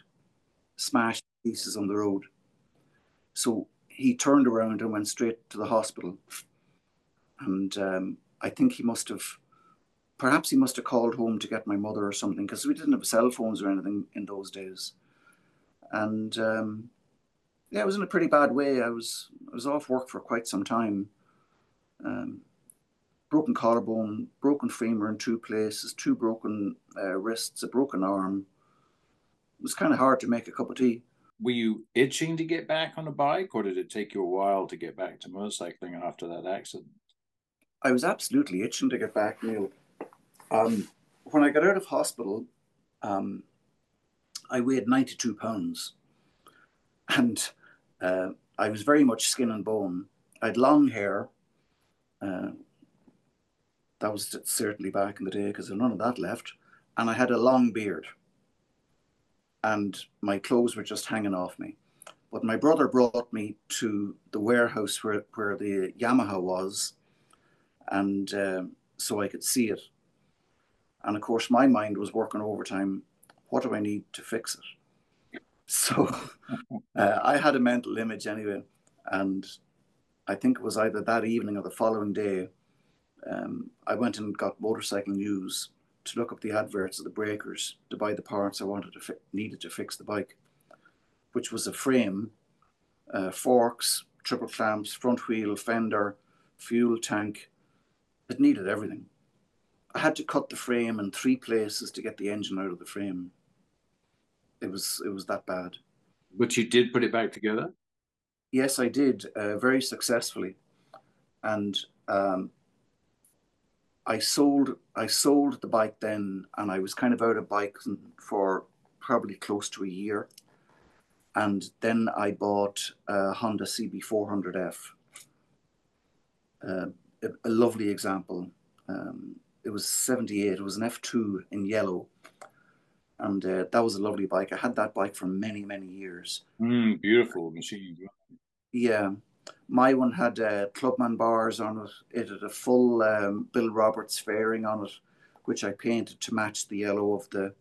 Speaker 3: smashed pieces on the road. So he turned around and went straight to the hospital. And um, I think he must have, perhaps he must have called home to get my mother or something, because we didn't have cell phones or anything in those days. And um, yeah, I was in a pretty bad way. I was I was off work for quite some time. Um, broken collarbone, broken femur in two places, two broken uh, wrists, a broken arm. It was kind of hard to make a cup of tea.
Speaker 4: Were you itching to get back on a bike, or did it take you a while to get back to motorcycling after that accident?
Speaker 3: I was absolutely itching to get back, Neale. Um, when I got out of hospital, um, I weighed 92 pounds. And uh, I was very much skin and bone. I had long hair. Uh, that was certainly back in the day because there's none of that left. And I had a long beard. And my clothes were just hanging off me. But my brother brought me to the warehouse where, where the Yamaha was. And uh, so I could see it. And of course, my mind was working overtime. What do I need to fix it? <laughs> So uh, I had a mental image anyway. And I think it was either that evening or the following day, um, I went and got motorcycle news to look up the adverts of the breakers to buy the parts I wanted to fi- needed to fix the bike, which was a frame, uh, forks, triple clamps, front wheel, fender, fuel tank. It needed everything. I had to cut the frame in three places to get the engine out of the frame it was it was that bad.
Speaker 4: But you did put it back together.
Speaker 3: Yes, I did uh, very successfully, and um, I sold I sold the bike then, and I was kind of out of bikes for probably close to a year, and then I bought a Honda CB400F. Uh, a, a, lovely example. Um, it was 78. It was an F2 in yellow and uh, that was a lovely bike. I had that bike for many, many years.
Speaker 4: Mm, beautiful machine.
Speaker 3: Yeah, my one had uh, Clubman bars on it. It had a full um, Bill Roberts fairing on it, which I painted to match the yellow of the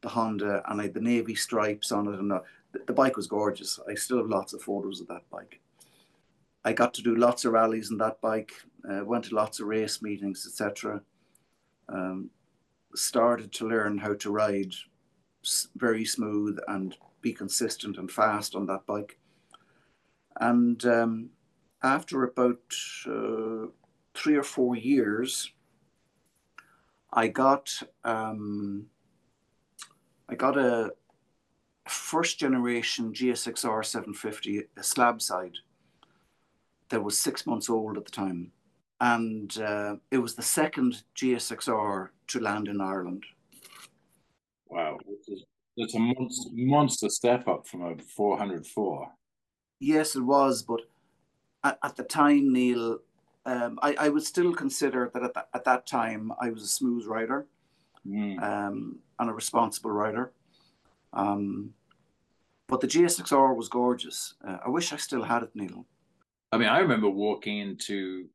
Speaker 3: the Honda, and I had the navy stripes on it. And the, the bike was gorgeous. I still have lots of photos of that bike. I got to do lots of rallies on that bike. Uh, went to lots of race meetings, etc. Um, started to learn how to ride very smooth and be consistent and fast on that bike. And um, after about uh, three or four years, I got um, I got a first generation GSXR 750, a slab side that was six months old at the time. And uh, it was the second GSXR to land in Ireland.
Speaker 4: Wow, it's a monster, monster step up from a 404.
Speaker 3: Yes, it was, but at, at the time, Neale, um, I, I would still consider that at, the, at that time I was a smooth rider mm. um, and a responsible rider. Um, but the GSXR was gorgeous. Uh, I wish I still had it, Neale.
Speaker 4: I mean, I remember walking into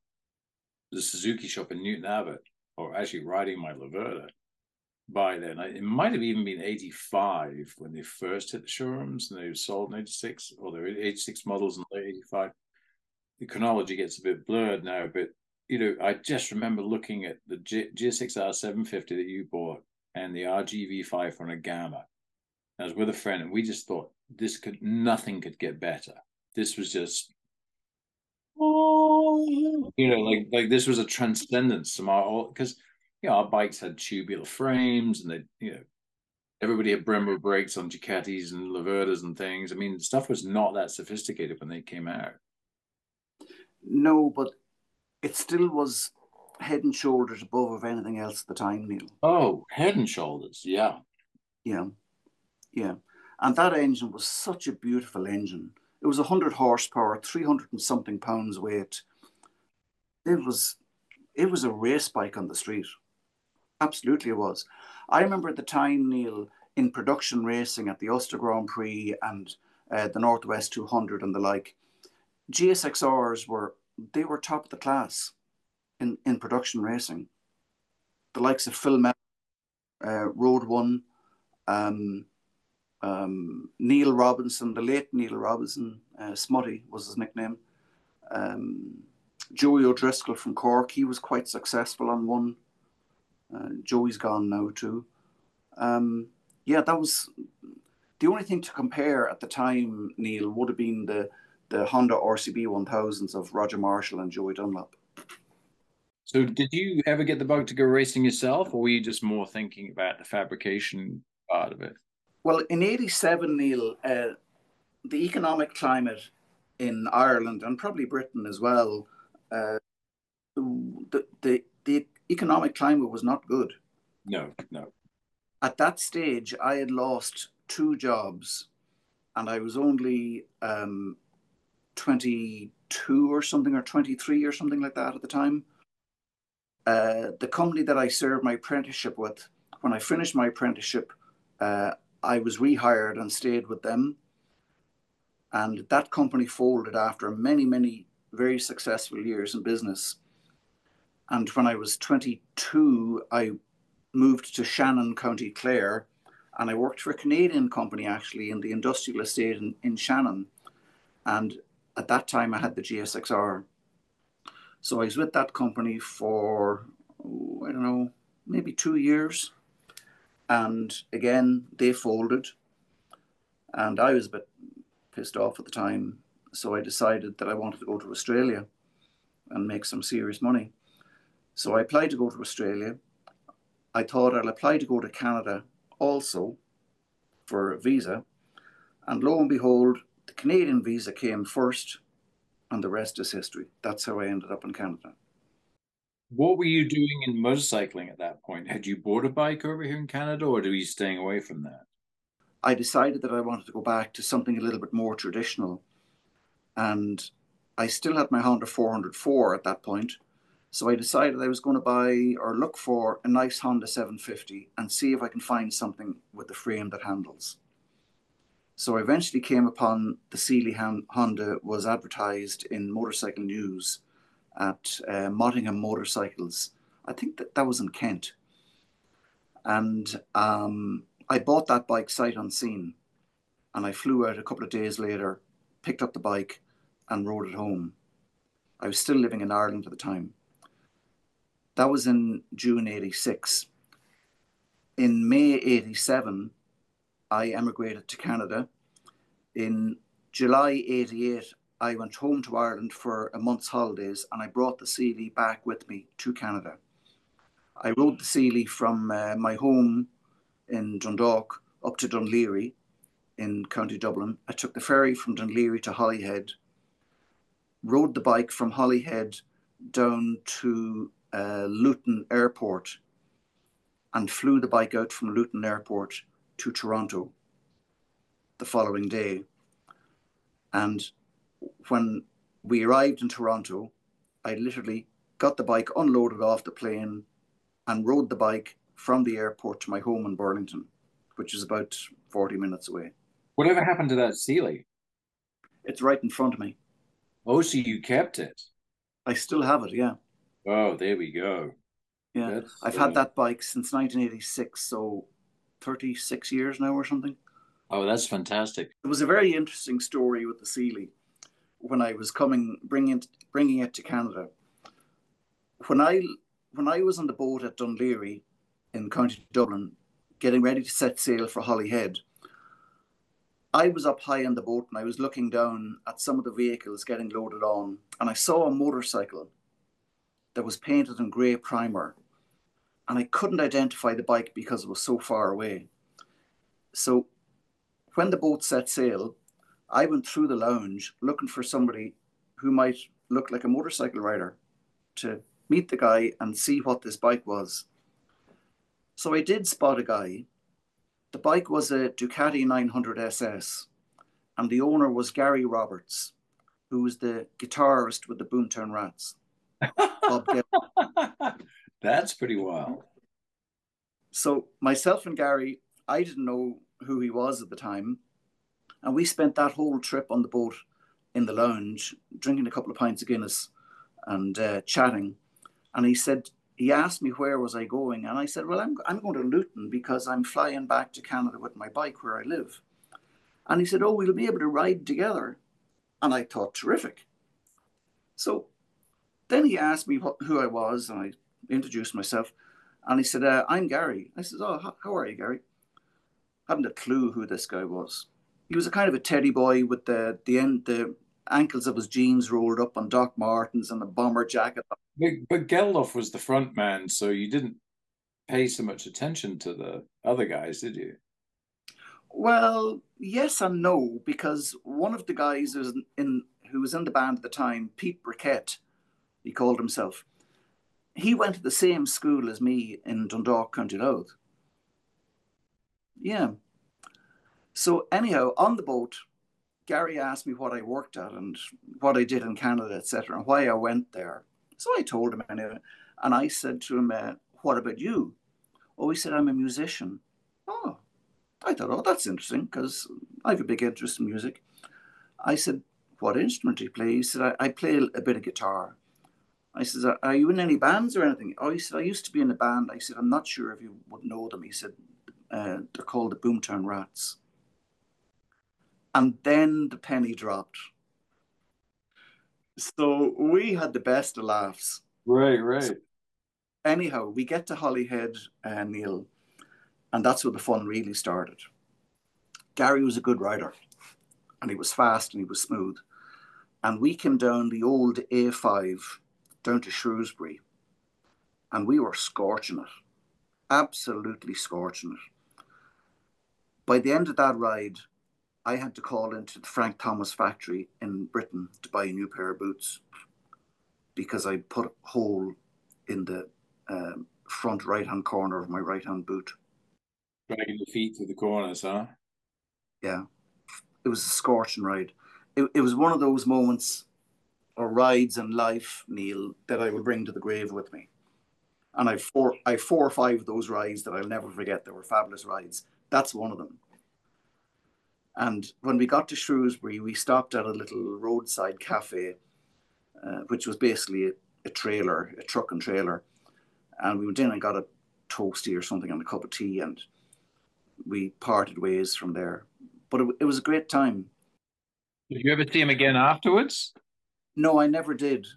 Speaker 4: the Suzuki shop in Newton Abbot, or actually riding my Laverda, by then. It might have even been 85 when they first hit the showrooms and they were sold in 86, or there were 86 models in late 85. The chronology gets a bit blurred now, but you know, I just remember looking at the G- GSXR 750 that you bought and the RGV 500 Gamma. I was with a friend and we just thought this could, nothing could get better. This was just, you know, like, like this was a transcendence my, because you know, our bikes had tubular frames and they, you know, everybody had Brembo brakes on Ducatis and Laverdas and things. I mean, stuff was not that sophisticated when they came out.
Speaker 3: No, but it still was head and shoulders above of anything else at the time, Neale.
Speaker 4: Oh, head and shoulders, yeah.
Speaker 3: Yeah. Yeah. And that engine was such a beautiful engine. It was 100 horsepower, 300 and something pounds weight. It was, it was a race bike on the street. Absolutely, it was. I remember at the time, Neale, in production racing at the Ulster Grand Prix and uh, the Northwest 200 and the like, GSXRs were they were top of the class in, in production racing. The likes of Phil Mellor, uh, Road One, um, um, Neil Robinson, the late Neil Robinson, uh, Smutty was his nickname. Um, Joey O'Driscoll from Cork, he was quite successful on one. Uh, Joey's gone now too. Um, yeah, that was the only thing to compare at the time, Neale, would have been the the Honda RCB 1000s of Roger Marshall and Joey Dunlop.
Speaker 4: So, did you ever get the bug to go racing yourself, or were you just more thinking about the fabrication part of it?
Speaker 3: Well, in '87, Neale, uh, the economic climate in Ireland and probably Britain as well, uh, the, the the economic climate was not good.
Speaker 4: No, no.
Speaker 3: At that stage, I had lost two jobs, and I was only um, 22 or something, or 23 or something like that at the time. Uh, the company that I served my apprenticeship with, when I finished my apprenticeship, uh, I was rehired and stayed with them. And that company folded after many, many very successful years in business. And when I was 22, I moved to Shannon, County Clare, and I worked for a Canadian company actually in the industrial estate in, in Shannon. And at that time, I had the GSXR. So I was with that company for, oh, I don't know, maybe two years. And again, they folded. And I was a bit pissed off at the time. So I decided that I wanted to go to Australia and make some serious money. So I applied to go to Australia. I thought I'll apply to go to Canada also for a visa. And lo and behold, the Canadian visa came first, and the rest is history. That's how I ended up in Canada.
Speaker 4: What were you doing in motorcycling at that point? Had you bought a bike over here in Canada, or were you staying away from that?
Speaker 3: I decided that I wanted to go back to something a little bit more traditional. And I still had my Honda 404 at that point. So I decided I was going to buy or look for a nice Honda 750 and see if I can find something with the frame that handles. So I eventually came upon the Seeley Honda was advertised in Motorcycle News at uh, Mottingham Motorcycles. I think that that was in Kent. And um, I bought that bike sight unseen. And I flew out a couple of days later, picked up the bike, and rode it home. I was still living in Ireland at the time. That was in June 86. In May 87, I emigrated to Canada. In July 88, I went home to Ireland for a month's holidays and I brought the Seeley back with me to Canada. I rode the Seeley from uh, my home in Dundalk up to Laoghaire in County Dublin. I took the ferry from Laoghaire to Holyhead, rode the bike from Holyhead down to uh, Luton Airport, and flew the bike out from Luton Airport to Toronto the following day. And when we arrived in Toronto, I literally got the bike unloaded off the plane and rode the bike from the airport to my home in Burlington, which is about 40 minutes away.
Speaker 4: Whatever happened to that Seeley?
Speaker 3: It's right in front of me.
Speaker 4: Oh, so you kept it?
Speaker 3: I still have it, yeah.
Speaker 4: Oh, there we go.
Speaker 3: Yeah, That's, I've uh... had that bike since 1986, so 36 years now or something.
Speaker 4: Oh, that's fantastic.
Speaker 3: It was a very interesting story with the Seeley when I was coming, bringing bringing it to Canada. When I when I was on the boat at Laoghaire in County Dublin, getting ready to set sail for Holyhead, I was up high on the boat and I was looking down at some of the vehicles getting loaded on, and I saw a motorcycle that was painted in grey primer, and I couldn't identify the bike because it was so far away. So when the boat set sail, I went through the lounge looking for somebody who might look like a motorcycle rider to meet the guy and see what this bike was. So I did spot a guy. The bike was a Ducati 900 SS, and the owner was Gary Roberts, who was the guitarist with the Boomtown Rats. <laughs> <laughs>
Speaker 4: That's pretty wild.
Speaker 3: So myself and Gary, I didn't know who he was at the time, and we spent that whole trip on the boat in the lounge, drinking a couple of pints of Guinness and uh, chatting. And he said, he asked me where was I going, and I said, well, I'm I'm going to Luton because I'm flying back to Canada with my bike where I live. And he said, oh, we'll be able to ride together. And I thought, terrific. So then he asked me what, who I was, and I introduced myself. And he said, uh, I'm Gary. I said, Oh, how are you, Gary? I hadn't a clue who this guy was. He was a kind of a teddy boy with the the end the ankles of his jeans rolled up on Doc Martens and a bomber jacket.
Speaker 4: But, but Geldof was the front man, so you didn't pay so much attention to the other guys, did you?
Speaker 3: Well, yes and no, because one of the guys who was in who was in the band at the time, Pete Briquette, he called himself. He went to the same school as me in Dundalk, County Louth. Yeah. So anyhow, on the boat, Gary asked me what I worked at and what I did in Canada, etc., and why I went there. So I told him anyway, and I said to him, uh, "What about you?" Oh, he said, "I'm a musician." Oh, I thought, oh, that's interesting because I have a big interest in music. I said, "What instrument do you play?" He said, "I, I play a bit of guitar." I said, "Are you in any bands or anything?" Oh, he said, "I used to be in a band." I said, "I'm not sure if you would know them." He said, uh, "They're called the Boomtown Rats." And then the penny dropped. So we had the best of laughs.
Speaker 4: Right, right. So
Speaker 3: anyhow, we get to Holyhead, uh, Neale, and that's where the fun really started. Gary was a good rider, and he was fast and he was smooth. And we came down the old A5 down to Shrewsbury, and we were scorching it, absolutely scorching it. By the end of that ride, I had to call into the Frank Thomas factory in Britain to buy a new pair of boots because I put a hole in the um, front right hand corner of my right hand boot.
Speaker 4: Dragging your feet through the corners, huh?
Speaker 3: Yeah. It was a scorching ride. It, it was one of those moments or rides in life, Neale, that I will bring to the grave with me. And I've four, I've four or five of those rides that I'll never forget. They were fabulous rides. That's one of them. And when we got to Shrewsbury, we stopped at a little roadside cafe, uh, which was basically a, a, trailer, a truck and trailer. And we went in and got a toasty or something and a cup of tea, and we parted ways from there. But it, it was a great time.
Speaker 4: Did you ever see him again afterwards?
Speaker 3: No, I never did.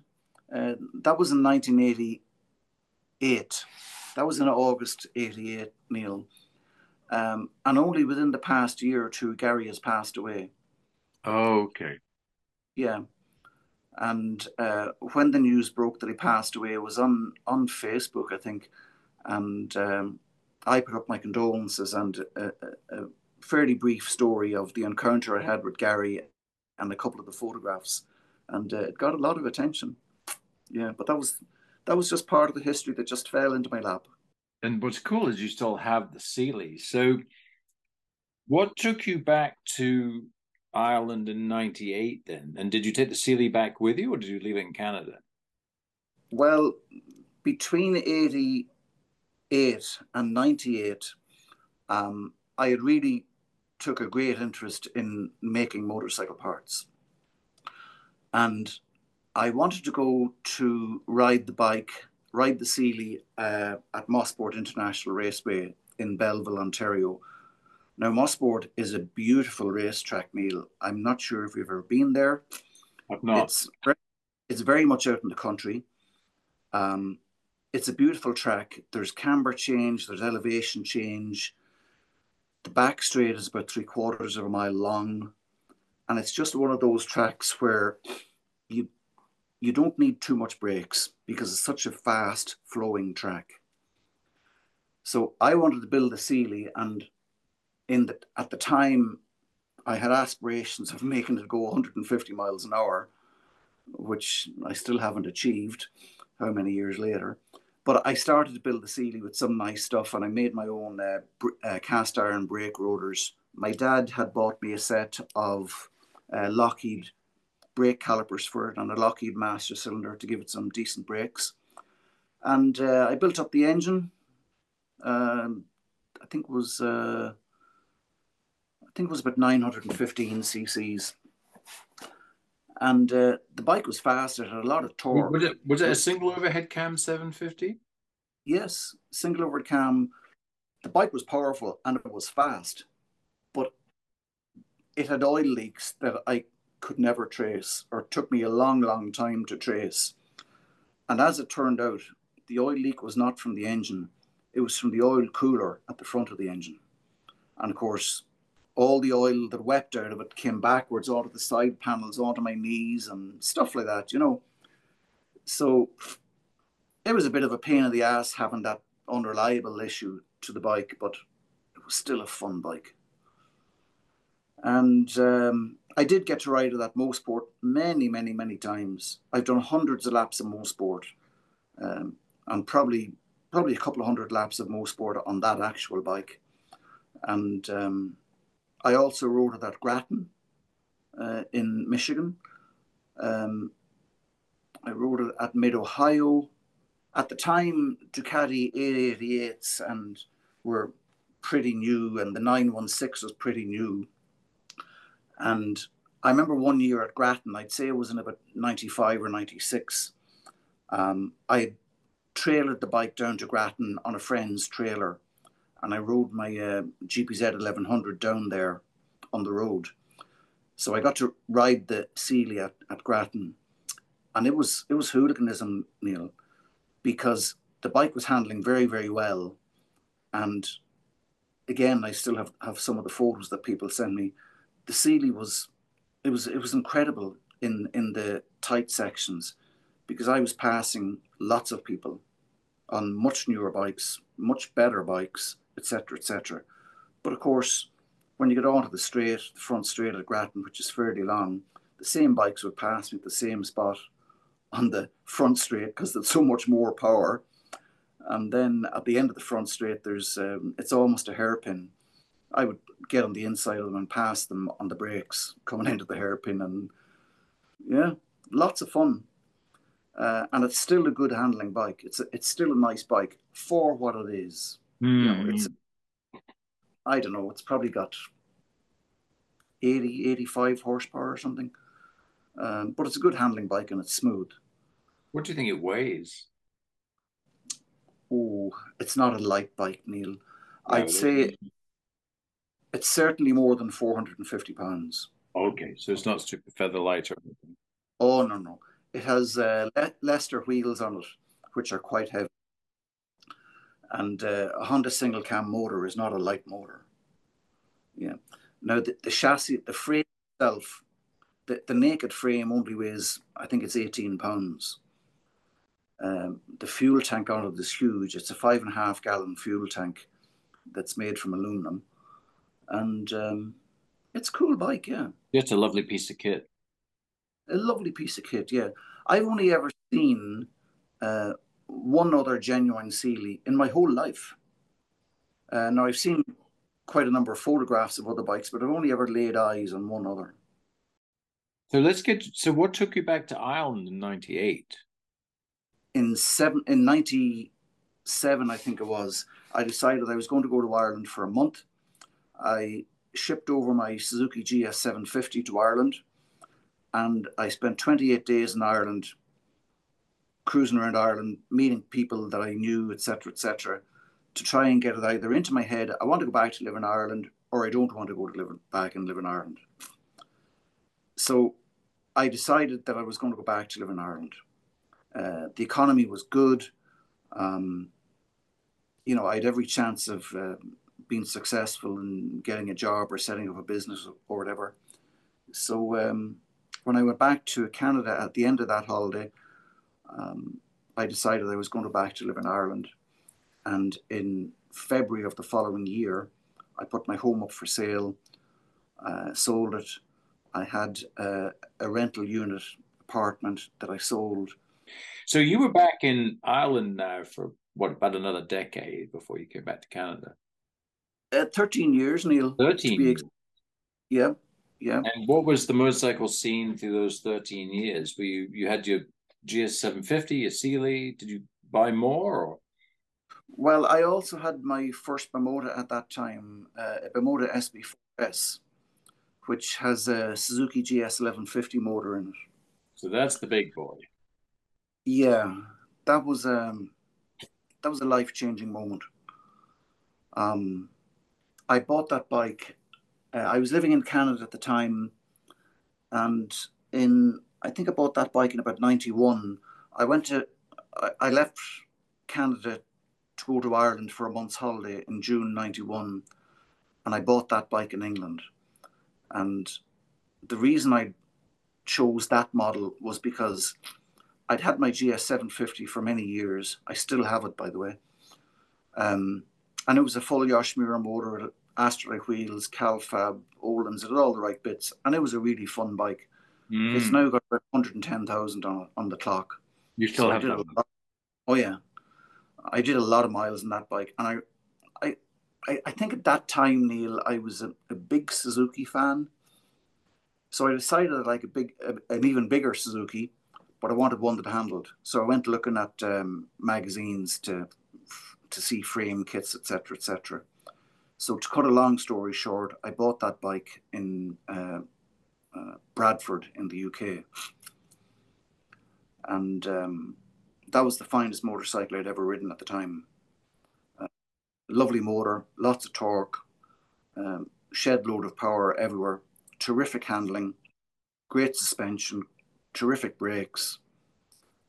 Speaker 3: Uh, that was in 1988. That was in August 88, Neale. Um, and only within the past year or two, Gary has passed away.
Speaker 4: Oh, okay.
Speaker 3: Yeah. And uh, when the news broke that he passed away, it was on, on Facebook, I think. And um, I put up my condolences and a, a, a, fairly brief story of the encounter I had with Gary and a couple of the photographs. And uh, it got a lot of attention. Yeah, but that was that was just part of the history that just fell into my lap
Speaker 4: and what's cool is you still have the Seeley. So, what took you back to Ireland in '98 then? And did you take the Seeley back with you, or did you leave it in Canada?
Speaker 3: Well, between '88 and '98, um, I had really took a great interest in making motorcycle parts, and I wanted to go to ride the bike ride the Seeley uh, at Mosport International Raceway in Belleville, Ontario. Now, Mosport is a beautiful racetrack, Neale. I'm not sure if you've ever been there.
Speaker 4: I've not.
Speaker 3: It's very, it's very much out in the country. Um, it's a beautiful track. There's camber change, there's elevation change. The back straight is about three quarters of a mile long. And it's just one of those tracks where you you don't need too much brakes because it's such a fast flowing track. So I wanted to build a Seeley, and in the, at the time, I had aspirations of <laughs> making it go 150 miles an hour, which I still haven't achieved. How many years later? but I started to build the Seeley with some nice stuff, and I made my own uh, uh, cast iron brake rotors. My dad had bought me a set of uh, Lockheed brake calipers for it and a Lockheed master cylinder to give it some decent brakes. And uh, I built up the engine. Um, I think it was uh, I think it was about 915 cc's. And uh, the bike was fast. It had a lot of torque.
Speaker 4: Was it, was it a single overhead cam 750?
Speaker 3: Yes, single overhead cam. The bike was powerful and it was fast, it had oil leaks that I could never trace or took me a long, long time to trace. And as it turned out, the oil leak was not from the engine, it was from the oil cooler at the front of the engine. And of course, all the oil that wept out of it came backwards onto the side panels, onto my knees, and stuff like that, you know. So it was a bit of a pain in the ass having that unreliable issue to the bike, but it was still a fun bike. And um, I did get to ride at that Mosport many, many, many times. I've done hundreds of laps of Mosport, um, and probably probably a couple of hundred laps of Mosport on that actual bike. And um, I also rode it at Grattan uh, in Michigan. Um, I rode it at Mid Ohio. At the time, Ducati 888s and were pretty new, and the 916 was pretty new. And I remember one year at Grattan, I'd say it was in about 95 or 96. Um, I trailered the bike down to Grattan on a friend's trailer, and I rode my uh, GPZ 1100 down there on the road. So I got to ride the Seeley at, at Grattan, and it was it was hooliganism, Neale, because the bike was handling very very well, and again I still have have some of the photos that people send me the Seeley was it was it was incredible in in the tight sections because I was passing lots of people on much newer bikes, much better bikes, etc., etc. But of course, when you get onto the straight, the front straight at Grattan, which is fairly long, the same bikes would pass me at the same spot on the front straight because there's so much more power. And then at the end of the front straight, there's um, it's almost a hairpin. I would get on the inside of them and pass them on the brakes coming into the hairpin, and yeah, lots of fun. Uh, and it's still a good handling bike. It's a, it's still a nice bike for what it is. Mm. You know, it's hmm. I don't know. It's probably got 80, 85 horsepower or something. Um, but it's a good handling bike and it's smooth.
Speaker 4: What do you think it weighs?
Speaker 3: Oh, it's not a light bike, Neale. I'd say it's certainly more than 450 pounds.
Speaker 4: Okay, so it's not super feather light or anything.
Speaker 3: Oh no no, it has uh, Le- Lester wheels on it, which are quite heavy, and uh, a Honda single cam motor is not a light motor. Yeah. Now the, the chassis, the frame itself, the, the naked frame only weighs, I think it's 18 pounds. Um, the fuel tank on it is huge. It's a five and a half gallon fuel tank that's made from aluminum and um, it's a cool bike. Yeah,
Speaker 4: it's a lovely piece of kit.
Speaker 3: A lovely piece of kit. Yeah, I've only ever seen uh, one other genuine Seeley in my whole life. Uh, now I've seen quite a number of photographs of other bikes, but I've only ever laid eyes on one other.
Speaker 4: So let's get. So what took you back to Ireland in '98?
Speaker 3: In seven, in '97, I think it was. I decided I was going to go to Ireland for a month I shipped over my Suzuki GS750 to Ireland and I spent 28 days in Ireland cruising around Ireland, meeting people that I knew, etc., etc., to try and get it either into my head I want to go back to live in Ireland or I don't want to go to live back and live in Ireland. So I decided that I was going to go back to live in Ireland. Uh, the economy was good. Um, you know, I had every chance of uh, being successful in getting a job or setting up a business or whatever. So um, when I went back to Canada at the end of that holiday, um, I decided I was going to back to live in Ireland. And in February of the following year, I put my home up for sale, uh, sold it. I had a rental unit apartment that I sold.
Speaker 4: So you were back in Ireland now for what about another decade before you came back to Canada?
Speaker 3: Uh, Thirteen years, Neil.
Speaker 4: Thirteen.
Speaker 3: Ex- yeah, yeah.
Speaker 4: And what was the motorcycle scene through those thirteen years? Were you you had your GS seven fifty, your Seeley? Did you buy more? Or?
Speaker 3: Well, I also had my first Bimota at that time, uh, a Bimota SB4S, which has a Suzuki GS 1150 motor in it.
Speaker 4: So that's the big boy.
Speaker 3: Yeah, that was um, that was a life changing moment. Um, I bought that bike. Uh, I was living in Canada at the time, and in I think I bought that bike in about ninety one. I went to I, I left Canada to go to Ireland for a month's holiday in June '91, and I bought that bike in England. And the reason I chose that model was because I'd had my GS 750 for many years. I still have it, by the way. Um, and it was a full Yoshimura motor, Astralite wheels, Calfab, Öhlins, it had all the right bits. And it was a really fun bike. Mm. It's now got 110,000 on, on the clock.
Speaker 4: You still so have that?
Speaker 3: Lot, oh, yeah. I did a lot of miles on that bike. And I, I, I think at that time, Neale, I was a, a big Suzuki fan. So I decided I'd like a big, a, an even bigger Suzuki but I wanted one that handled. So I went looking at um, magazines to to see frame kits, etc., etc. So to cut a long story short, I bought that bike in uh, uh, Bradford in the UK, and um, that was the finest motorcycle I'd ever ridden at the time. Uh, lovely motor, lots of torque, um, shed load of power everywhere, terrific handling, great suspension, terrific brakes.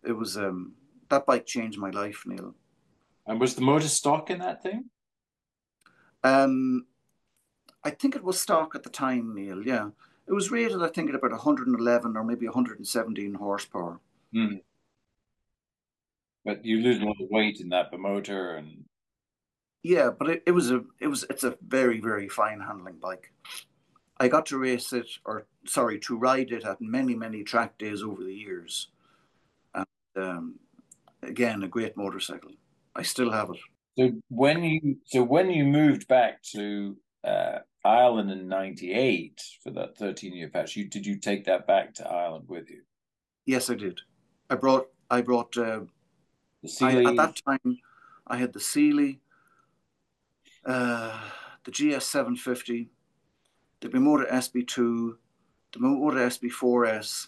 Speaker 3: It was um that bike changed my life, Neale.
Speaker 4: And was the motor stock in that thing?
Speaker 3: Um, I think it was stock at the time, Neale. Yeah, it was rated, I think, at about 111 or maybe 117 horsepower.
Speaker 4: Mm. But you lose a lot of weight in that motor, and
Speaker 3: yeah, but it, it was a it was it's a very very fine handling bike. I got to race it, or sorry, to ride it at many, many track days over the years. And um, again, a great motorcycle. I still have it.
Speaker 4: So when you so when you moved back to uh, Ireland in '98 for that 13 year patch, you did you take that back to Ireland with you?
Speaker 3: Yes, I did. I brought I brought uh. I, at that time. I had the Seeley, uh, the GS 750 the Bimota SB2, the Bimota SB4S,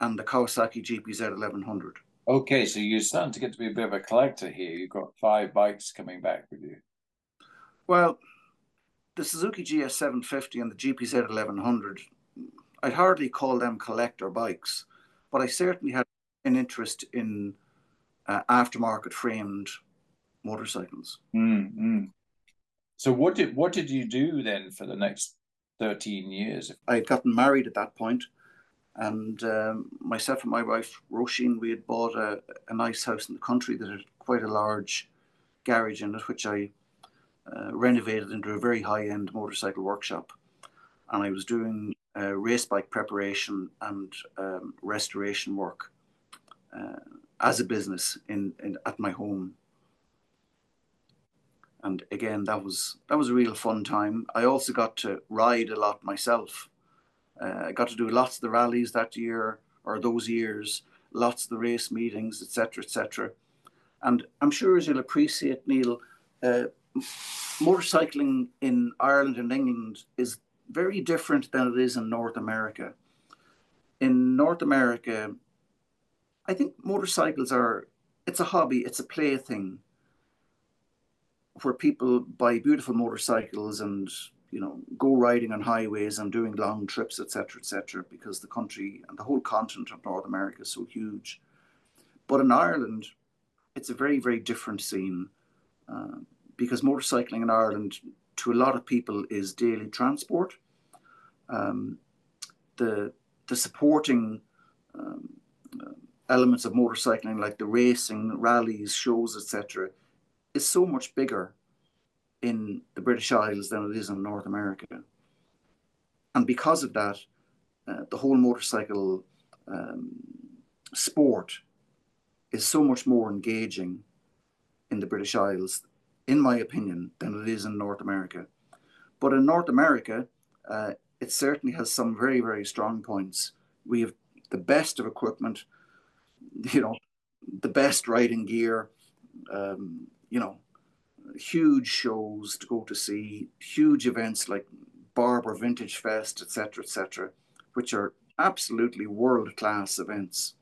Speaker 3: and the Kawasaki GPZ 1100.
Speaker 4: Okay, so you're starting to get to be a bit of a collector here. You've got five bikes coming back with you.
Speaker 3: Well, the Suzuki GS 750 and the GPZ 1100, I'd hardly call them collector bikes, but I certainly had an interest in uh, aftermarket framed motorcycles.
Speaker 4: Mm-hmm. So what did what did you do then for the next 13 years.
Speaker 3: I had gotten married at that point, and um, myself and my wife, Roisin, we had bought a, a, nice house in the country that had quite a large garage in it, which I uh, renovated into a very high end motorcycle workshop. And I was doing uh, race bike preparation and um, restoration work uh, as a business in, in at my home. And again that was that was a real fun time. I also got to ride a lot myself i got to do lots of the rallies that year or those years lots of the race meetings etc etc and i'm sure as you'll appreciate neale uh, motorcycling in ireland and england is very different than it is in north america. In north america i think motorcycles are it's a hobby it's a plaything where people buy beautiful motorcycles and you know go riding on highways and doing long trips etc etc because the country and the whole continent of north america is so huge. But in ireland it's a very very different scene uh, because motorcycling in ireland to a lot of people is daily transport. Um, the the supporting um, elements of motorcycling like the racing rallies shows etc is so much bigger in the British Isles than it is in North America. And because of that, uh, the whole motorcycle um, sport is so much more engaging in the British Isles, in my opinion, than it is in North America. But in North America, uh, it certainly has some very, very strong points. We have the best of equipment, <laughs> you know, the best riding gear, um, you know, huge shows to go to see, huge events like Barber Vintage Fest, etc., etc., which are absolutely world class events.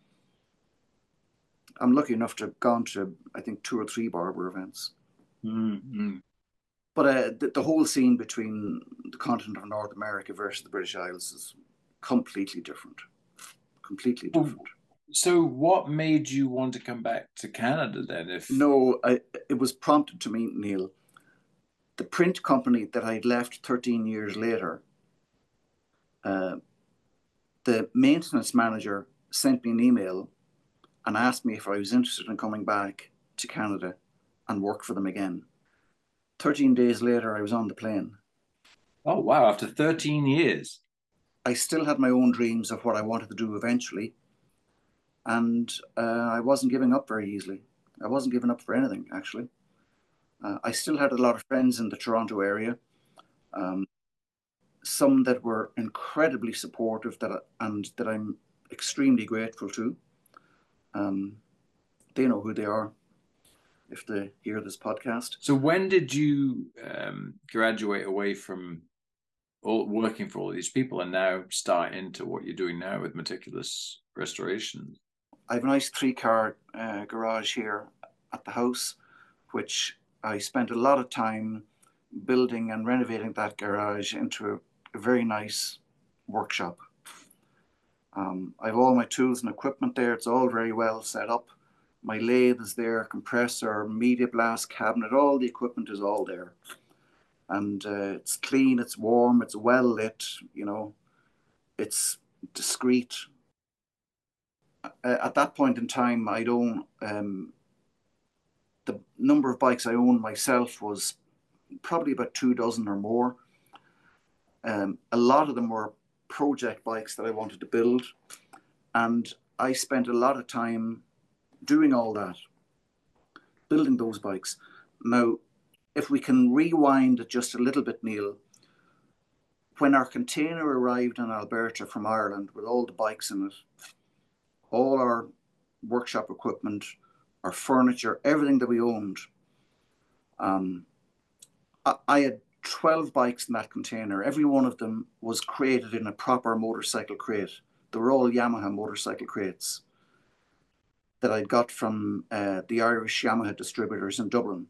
Speaker 3: I'm lucky enough to have gone to, I think, two or three Barber events.
Speaker 4: Mm-hmm.
Speaker 3: But uh, the, the, whole scene between the continent of North America versus the British Isles is completely different. Completely different.
Speaker 4: So, what made you want to come back to Canada then? If
Speaker 3: no, I, it was prompted to me, Neale. The print company that I'd left 13 years later, uh, the maintenance manager sent me an email and asked me if I was interested in coming back to Canada and work for them again. 13 days later, I was on the plane.
Speaker 4: Oh, wow. After 13 years.
Speaker 3: I still had my own dreams of what I wanted to do eventually. And uh, I wasn't giving up very easily. I wasn't giving up for anything, actually. Uh, I still had a lot of friends in the Toronto area, um, some that were incredibly supportive that I, and that I'm extremely grateful to. Um, they know who they are if they hear this podcast.
Speaker 4: So, when did you um, graduate away from all, working for all these people and now start into what you're doing now with meticulous restoration?
Speaker 3: I have a nice three car uh, garage here at the house, which I spent a lot of time building and renovating that garage into a, a very nice workshop. Um, I have all my tools and equipment there. It's all very well set up. My lathe is there, compressor, media blast cabinet, all the equipment is all there. And uh, it's clean, it's warm, it's well lit, you know, it's discreet. Uh, at that point in time, I don't, um, the number of bikes I owned myself was probably about two dozen or more. Um, a lot of them were project bikes that I wanted to build. And I spent a lot of time doing all that, building those bikes. Now, if we can rewind it just a little bit, Neale, when our container arrived in Alberta from Ireland with all the bikes in it, all our workshop equipment, our furniture, everything that we owned, um, I, I had 12 bikes in that container. Every one of them was created in a proper motorcycle crate. They were all Yamaha motorcycle crates that I'd got from uh, the Irish Yamaha distributors in Dublin.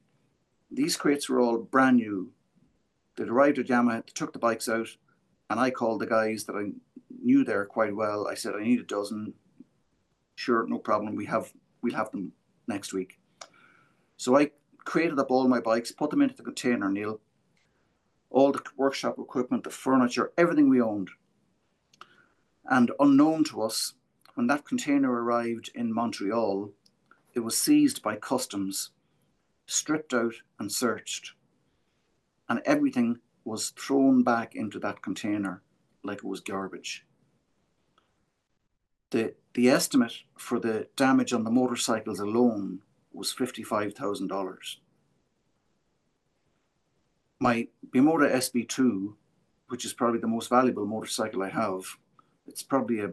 Speaker 3: These crates were all brand new. They'd arrived at Yamaha, they took the bikes out, and I called the guys that I knew there quite well. I said, I need a dozen. Sure, no problem. We have we'll have them next week. So I created up all my bikes, put them into the container, Neale, all the workshop equipment, the furniture, everything we owned. And unknown to us, when that container arrived in Montreal, it was seized by customs, stripped out and searched. And everything was thrown back into that container like it was garbage. The, the estimate for the damage on the motorcycles alone was $55,000 my Bimota SB2, which is probably the most valuable motorcycle I have, it's probably a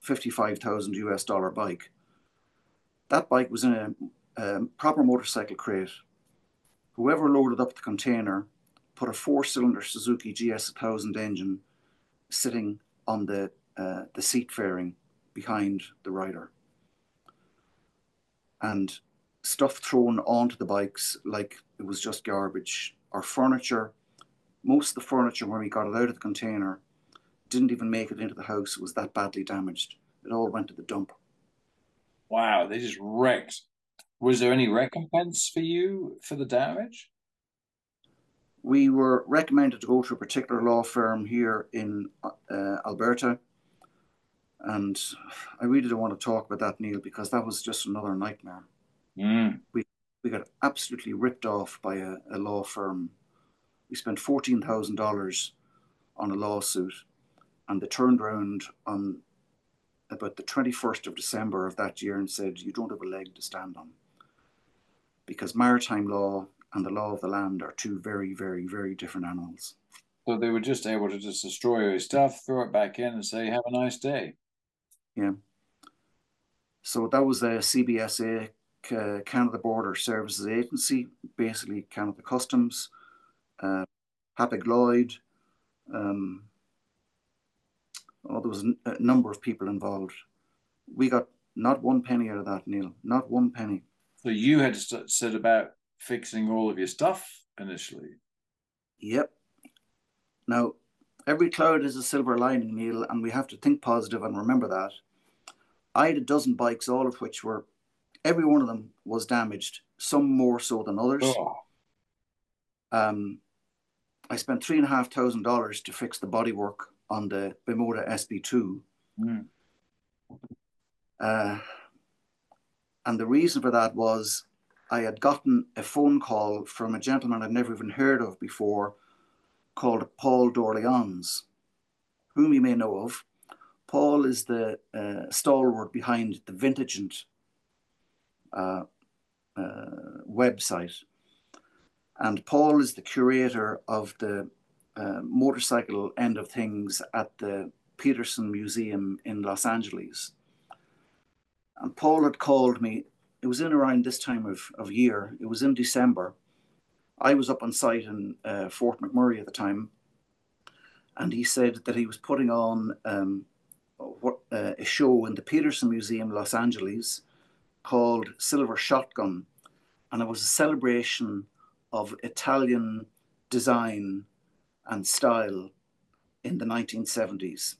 Speaker 3: 55,000 US dollar bike. That bike was in a, a proper motorcycle crate. Whoever loaded up the container put a four cylinder Suzuki GS 1000 engine sitting on the, uh, the seat fairing behind the rider. And stuff thrown onto the bikes like it was just garbage our furniture, most of the furniture when we got it out of the container didn't even make it into the house. It was that badly damaged. It all went to the dump.
Speaker 4: Wow, they just wrecked. Was there any recompense for you for the damage?
Speaker 3: We were recommended to go to a particular law firm here in uh, Alberta. And I really don't want to talk about that, Neale, because that was just another nightmare.
Speaker 4: Mm.
Speaker 3: We we got absolutely ripped off by a, a law firm. We spent $14,000 on a lawsuit and they turned around on about the 21st of December of that year and said, You don't have a leg to stand on. Because maritime law and the law of the land are two very, very, very different animals.
Speaker 4: So they were just able to just destroy your stuff, throw it back in, and say, Have a nice day.
Speaker 3: Yeah. So that was the CBSA, uh, Canada Border Services Agency, basically Canada Customs, uh, Hapag-Lloyd. Um, oh, there was a number of people involved. We got not one penny out of that, Neale. Not one penny.
Speaker 4: So you had to set about fixing all of your stuff initially.
Speaker 3: Yep. Now, every cloud is a silver lining, Neale, and we have to think positive and remember that. I had a dozen bikes, all of which were, every one of them was damaged, some more so than others. Oh. Um, I spent three and a half thousand dollars to fix the bodywork on the Bimota SB2. Mm. Uh, and the reason for that was I had gotten a phone call from a gentleman I'd never even heard of before called Paul d'Orleans, whom you may know of. Paul is the uh, stalwart behind the Vintagent uh, uh, website. And Paul is the curator of the uh, motorcycle end of things at the Petersen Museum in Los Angeles. And Paul had called me, it was in around this time of, of year, it was in December. I was up on site in uh, Fort McMurray at the time. And he said that he was putting on um, uh, a show in the Petersen Museum, Los Angeles, called Silver Shotgun, and it was a celebration of Italian design and style in the 1970s.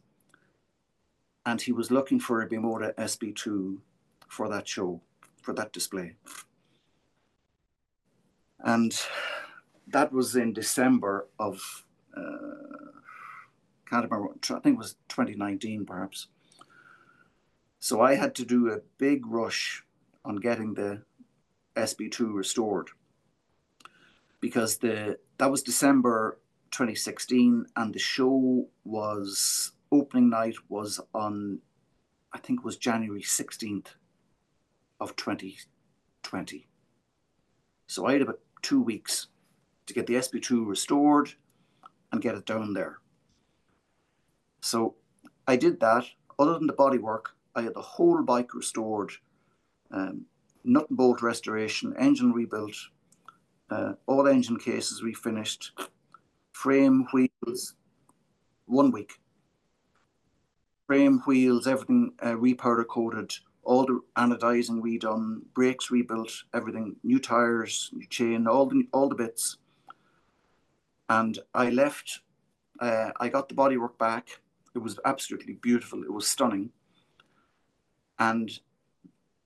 Speaker 3: And he was looking for a Bimota SB2 for that show, for that display. And that was in December of uh, can't remember, I think it was 2019 perhaps. So I had to do a big rush on getting the SB2 restored because the that was December 2016 and the show was opening night was on I think it was January 16th of 2020. So I had about two weeks to get the SB2 restored and get it down there. So I did that. Other than the body work, I had the whole bike restored, um, nut and bolt restoration, engine rebuilt, uh, all engine cases refinished, frame, wheels, one week. Frame, wheels, everything uh, repowder coated, all the anodizing redone, brakes rebuilt, everything, new tires, new chain, all the all the bits. And I left. Uh, I got the bodywork back. It was absolutely beautiful. It was stunning. And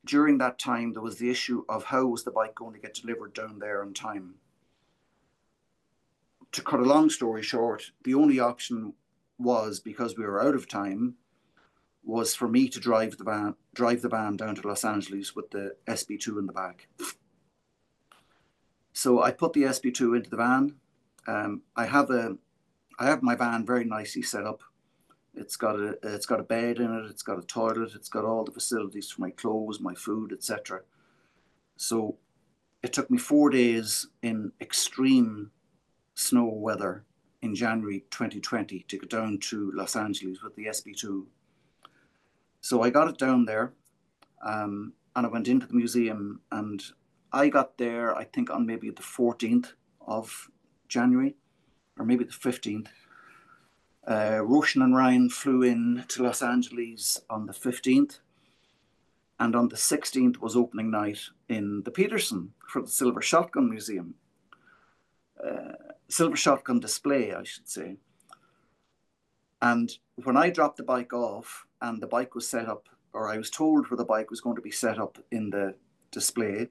Speaker 3: during that time, there was the issue of how was the bike going to get delivered down there on time. To cut a long story short, the only option was because we were out of time, was for me to drive the van, drive the van down to Los Angeles with the SB2 in the back. So I put the SB2 into the van. Um, I have a, I have my van very nicely set up it's got a it's got a bed in it. It's got a toilet. It's got all the facilities for my clothes, my food, etc. So it took me four days in extreme snow weather in January 2020 to get down to Los Angeles with the SB2. So I got it down there, um, and I went into the museum, and I got there I think on maybe the 14th of January, or maybe the 15th uh, Roisin and Ryan flew in to Los Angeles on the 15th, and on the 16th was opening night in the Petersen for the Silver Shotgun Museum. Uh, Silver Shotgun display, I should say. And when I dropped the bike off and the bike was set up, or I was told where the bike was going to be set up in the display,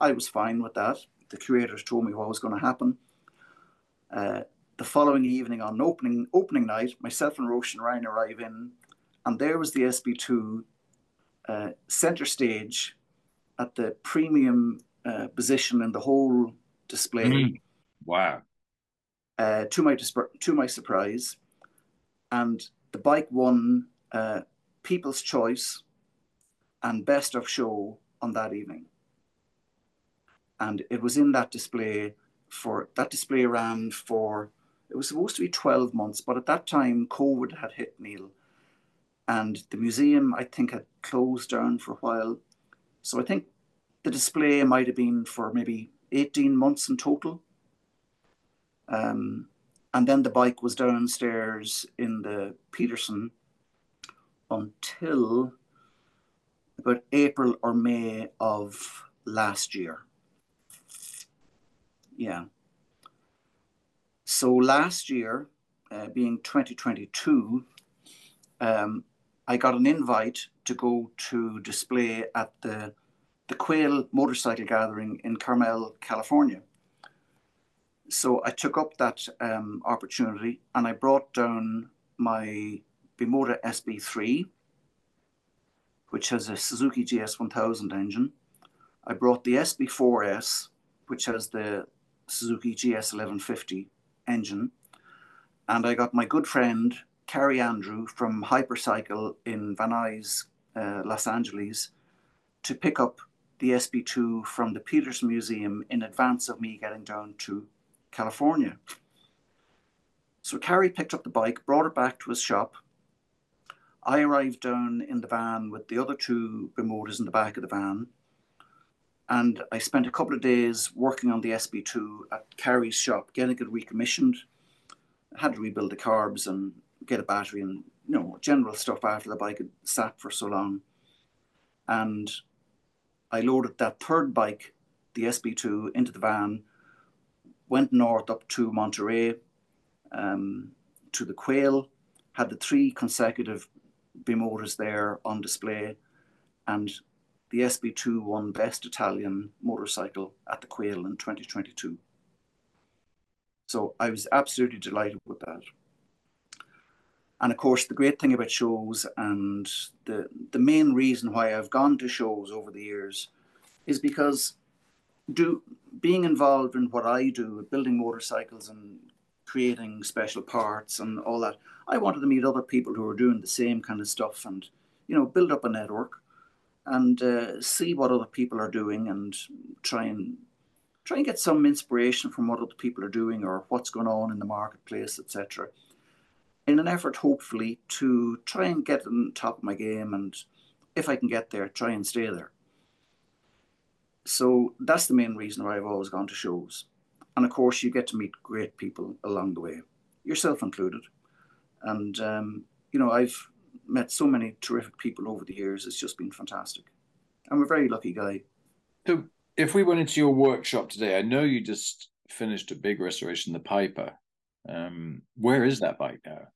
Speaker 3: I was fine with that. The curators told me what was going to happen. Uh, the following evening on opening opening night, myself and Roisin Ryan arrive in, and there was the SB2 uh, center stage at the premium uh, position in the whole display. Mm.
Speaker 4: Wow!
Speaker 3: Uh, to my to my surprise, and the bike won uh, People's Choice and Best of Show on that evening. And it was in that display for that display ran for it was supposed to be 12 months, but at that time COVID had hit Neale. And the museum, I think, had closed down for a while. So I think the display might have been for maybe 18 months in total. Um, and then the bike was downstairs in the Petersen until about April or May of last year. Yeah. So last year, uh, being 2022, um, I got an invite to go to display at the the Quail Motorcycle Gathering in Carmel, California. So I took up that um, opportunity and I brought down my Bimota SB3, which has a Suzuki GS1000 engine. I brought the SB4S, which has the Suzuki GS1150 engine. And I got my good friend, Carrie Andrew from Hypercycle in Van Nuys, uh, Los Angeles, to pick up the SB2 from the Petersen Museum in advance of me getting down to California. So Carrie picked up the bike, brought it back to his shop. I arrived down in the van with the other two Bimotas in the back of the van. And I spent a couple of days working on the SB2 at Carrie's shop, getting it recommissioned. I had to rebuild the carbs and get a battery and you know general stuff after the bike had sat for so long. And I loaded that third bike, the SB2, into the van, went north up to Monterey, um, to the Quail, had the three consecutive Bimotas there on display, and the SB2 won Best Italian Motorcycle at the Quail in 2022. So I was absolutely delighted with that. And of course, the great thing about shows and the, the main reason why I've gone to shows over the years is because do being involved in what I do, building motorcycles and creating special parts and all that, I wanted to meet other people who were doing the same kind of stuff and, you know, build up a network and uh, see what other people are doing and try and try and get some inspiration from what other people are doing or what's going on in the marketplace, etc. In an effort, hopefully, to try and get on top of my game and if I can get there, try and stay there. So that's the main reason why I've always gone to shows. And of course, you get to meet great people along the way, yourself included. And, um, you know, I've met so many terrific people over the years. It's just been fantastic. I'm a very lucky guy.
Speaker 4: So, if we went into your workshop today, I know you just finished a big restoration, the Piper. Um, where is that bike now?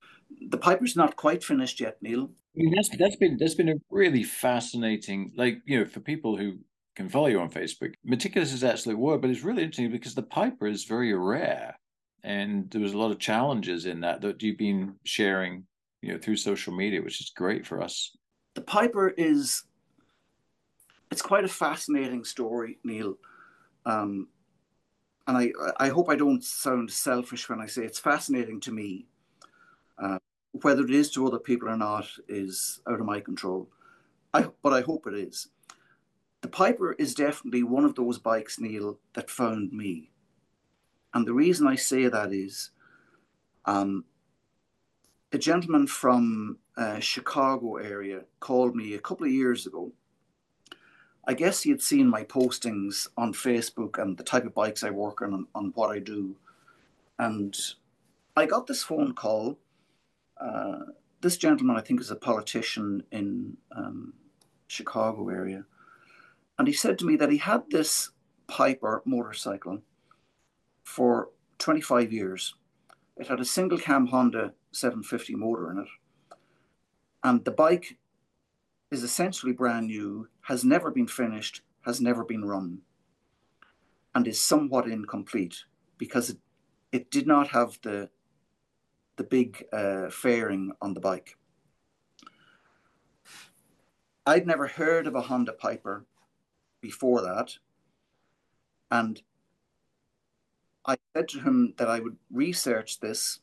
Speaker 3: The Piper's not quite finished yet, Neale.
Speaker 4: I mean, that's that's been that's been a really fascinating, like you know, for people who can follow you on Facebook. Meticulous is absolute word, but it's really interesting because the Piper is very rare, and there was a lot of challenges in that that you've been sharing you know through social media, which is great for us.
Speaker 3: The Piper is it's quite a fascinating story, Neale. Um, and I, I hope I don't sound selfish when I say it's fascinating to me. Uh, whether it is to other people or not is out of my control. I, but I hope it is. The Piper is definitely one of those bikes, Neale, that found me. And the reason I say that is um, a gentleman from uh, Chicago area called me a couple of years ago. I guess he had seen my postings on Facebook and the type of bikes I work on and on what I do. And I got this phone call. Uh, this gentleman, I think, is a politician in um, Chicago area. And he said to me that he had this Piper motorcycle for 25 years. It had a single cam Honda 750 motor in it. And the bike is essentially brand new, has never been finished, has never been run, and is somewhat incomplete because it, it did not have the, the big uh, fairing on the bike. I'd never heard of a Honda Piper before that. And I said to him that I would research this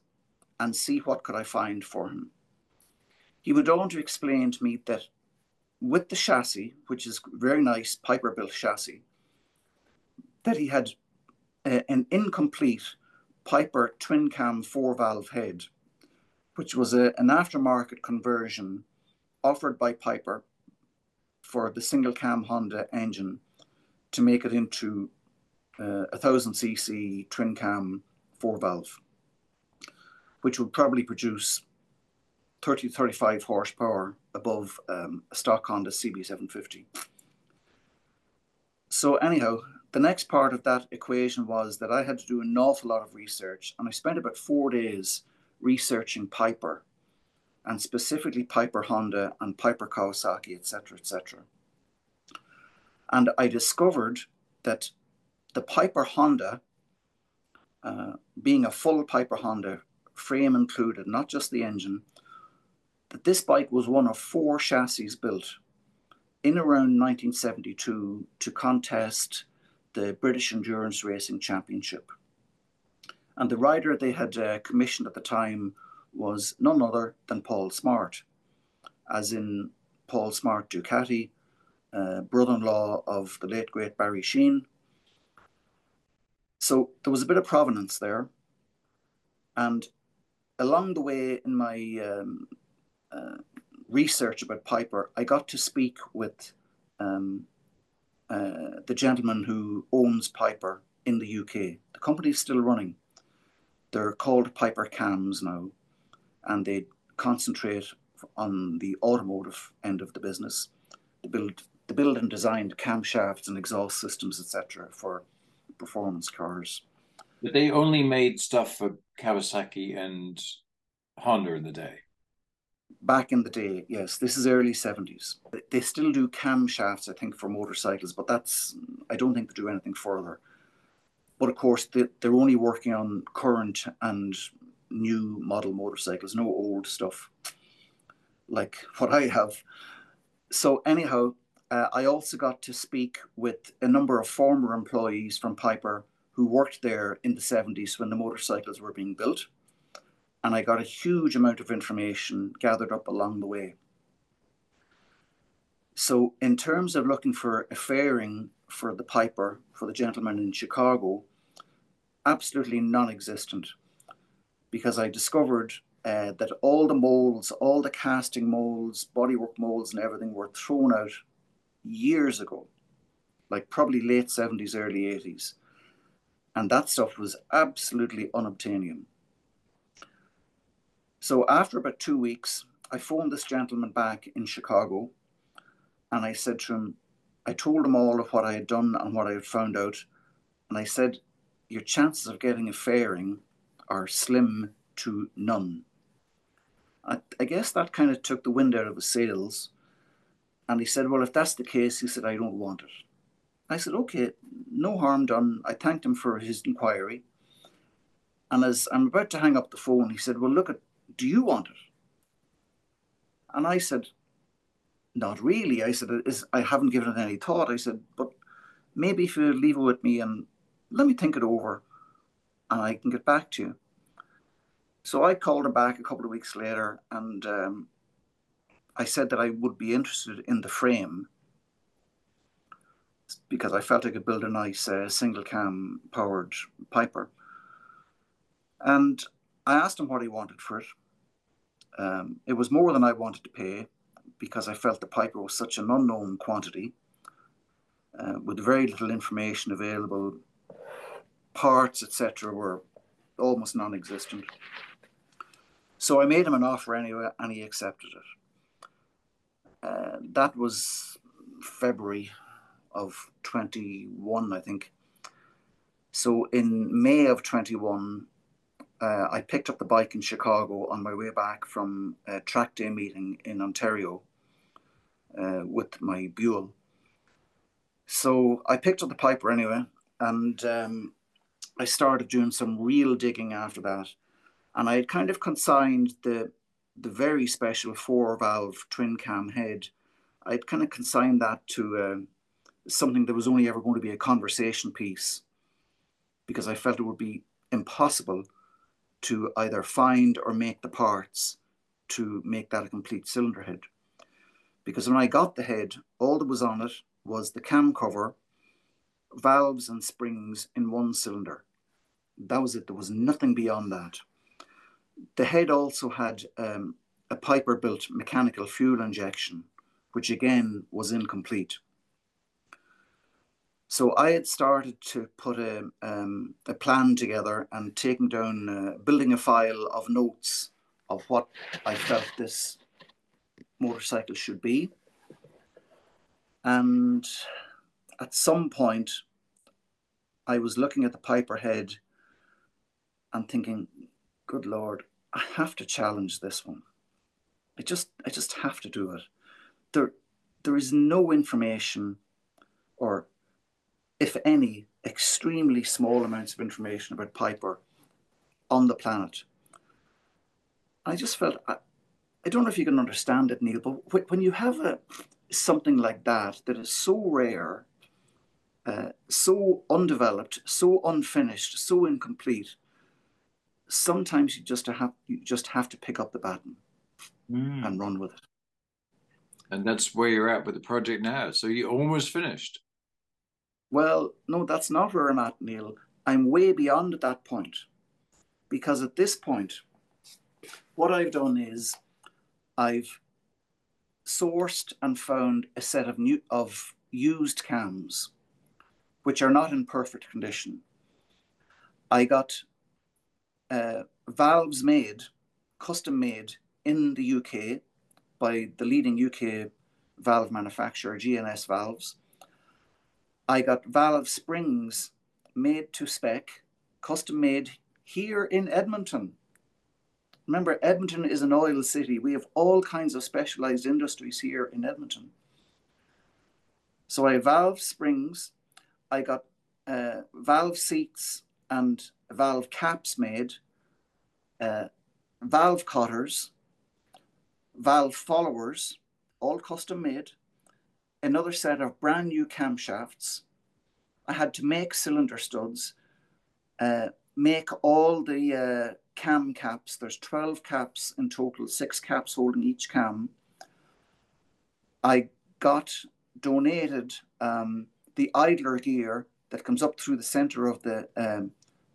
Speaker 3: and see what could I find for him. he went on to explain to me that with the chassis, which is very nice Piper built chassis, that he had a, an incomplete Piper twin cam four valve head, which was a, an aftermarket conversion offered by Piper for the single cam Honda engine to make it into uh, a thousand cc twin cam four valve, which would probably produce 30 35 horsepower above um, a stock Honda CB750. So, anyhow, the next part of that equation was that I had to do an awful lot of research, and I spent about four days researching Piper and specifically Piper Honda and Piper Kawasaki, etc., etc. And I discovered that the Piper Honda, uh, being a full Piper Honda, frame included, not just the engine, that this bike was one of four chassis built in around 1972 to contest the British Endurance Racing Championship. And the rider they had uh, commissioned at the time was none other than Paul Smart, as in Paul Smart Ducati, uh, brother in law of the late great Barry Sheene. So there was a bit of provenance there. And along the way in my um, uh, research about Piper, I got to speak with um, uh, the gentleman who owns Piper in the UK. The company is still running. They're called Piper Cams now, and they concentrate on the automotive end of the business. They build, they build and design camshafts and exhaust systems, etc., for performance cars.
Speaker 4: But they only made stuff for Kawasaki and Honda in the day
Speaker 3: back in the day, yes, this is early 70s. They still do camshafts, I think, for motorcycles, but that's, I don't think they do anything further. But of course, they, they're only working on current and new model motorcycles, no old stuff like what I have. So, anyhow, uh, I also got to speak with a number of former employees from Piper who worked there in the 70s when the motorcycles were being built and I got a huge amount of information gathered up along the way. So, in terms of looking for a fairing for the Piper, for the gentleman in Chicago, absolutely non existent because I discovered uh, that all the molds, all the casting molds, bodywork molds, and everything were thrown out years ago, like probably late 70s, early 80s. And that stuff was absolutely unobtainium. So after about two weeks, I phoned this gentleman back in Chicago and I said to him, I told him all of what I had done and what I had found out. And I said, Your chances of getting a fairing are slim to none. I, I guess that kind of took the wind out of his sails. And he said, Well, if that's the case, he said, I don't want it. I said, Okay, no harm done. I thanked him for his inquiry. And as I'm about to hang up the phone, he said, Well, look at do you want it? And I said, Not really. I said, I haven't given it any thought. I said, But maybe if you leave it with me and let me think it over and I can get back to you. So I called her back a couple of weeks later and um, I said that I would be interested in the frame because I felt I could build a nice uh, single cam powered Piper. And I asked him what he wanted for it. Um, it was more than I wanted to pay because I felt the Piper was such an unknown quantity uh, with very little information available. Parts, etc., were almost non existent. So I made him an offer anyway, and he accepted it. Uh, that was February of 21, I think. So in May of 21, uh, I picked up the bike in Chicago on my way back from a track day meeting in Ontario uh, with my Buell. So I picked up the Piper anyway, and um, I started doing some real digging after that. And I had kind of consigned the the very special four valve twin cam head. I'd kind of consigned that to uh, something that was only ever going to be a conversation piece because I felt it would be impossible to either find or make the parts to make that a complete cylinder head. Because when I got the head, all that was on it was the cam cover, valves and springs in one cylinder. That was it. There was nothing beyond that. The head also had um, a Piper built mechanical fuel injection, which again was incomplete. So I had started to put a, um, a plan together and taking down, uh, building a file of notes of what I felt this motorcycle should be. And at some point, I was looking at the Piper head and thinking, good Lord, I have to challenge this one. I just I just have to do it. There there is no information or if any extremely small amounts of information about Piper on the planet. I just felt I, I don't know if you can understand it, Neale, but when you have a something like that that is so rare, uh, so undeveloped, so unfinished, so incomplete, sometimes you just have you just have to pick up the baton mm. and run with it.
Speaker 4: And that's where you're at with the project now. So you're almost finished.
Speaker 3: Well, no, that's not where I'm at, Neale. I'm way beyond that point. Because at this point, what I've done is I've sourced and found a set of new of used cams, which are not in perfect condition. I got uh, valves made, custom made in the UK by the leading UK valve manufacturer, G&S Valves. I got valve springs made to spec, custom made here in Edmonton. Remember, Edmonton is an oil city. We have all kinds of specialized industries here in Edmonton. So I valve springs, I got uh, valve seats and valve caps made, uh, valve cutters, valve followers, all custom made, another set of brand new camshafts. I had to make cylinder studs, uh, make all the uh, cam caps. There's 12 caps in total, six caps holding each cam. I got donated um, the idler gear that comes up through the center of the um,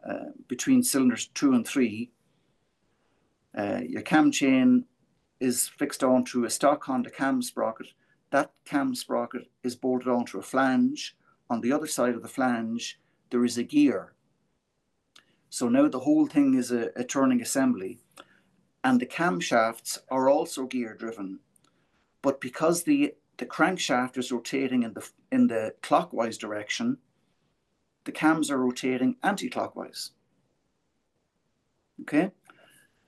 Speaker 3: uh, between cylinders two and three. Uh, your cam chain is fixed onto a stock Honda cam sprocket. That cam sprocket is bolted onto a flange. On the other side of the flange, there is a gear. So now the whole thing is a, a turning assembly. And the camshafts are also gear driven. But because the, the crankshaft is rotating in the, in the clockwise direction, the cams are rotating anti-clockwise. Okay,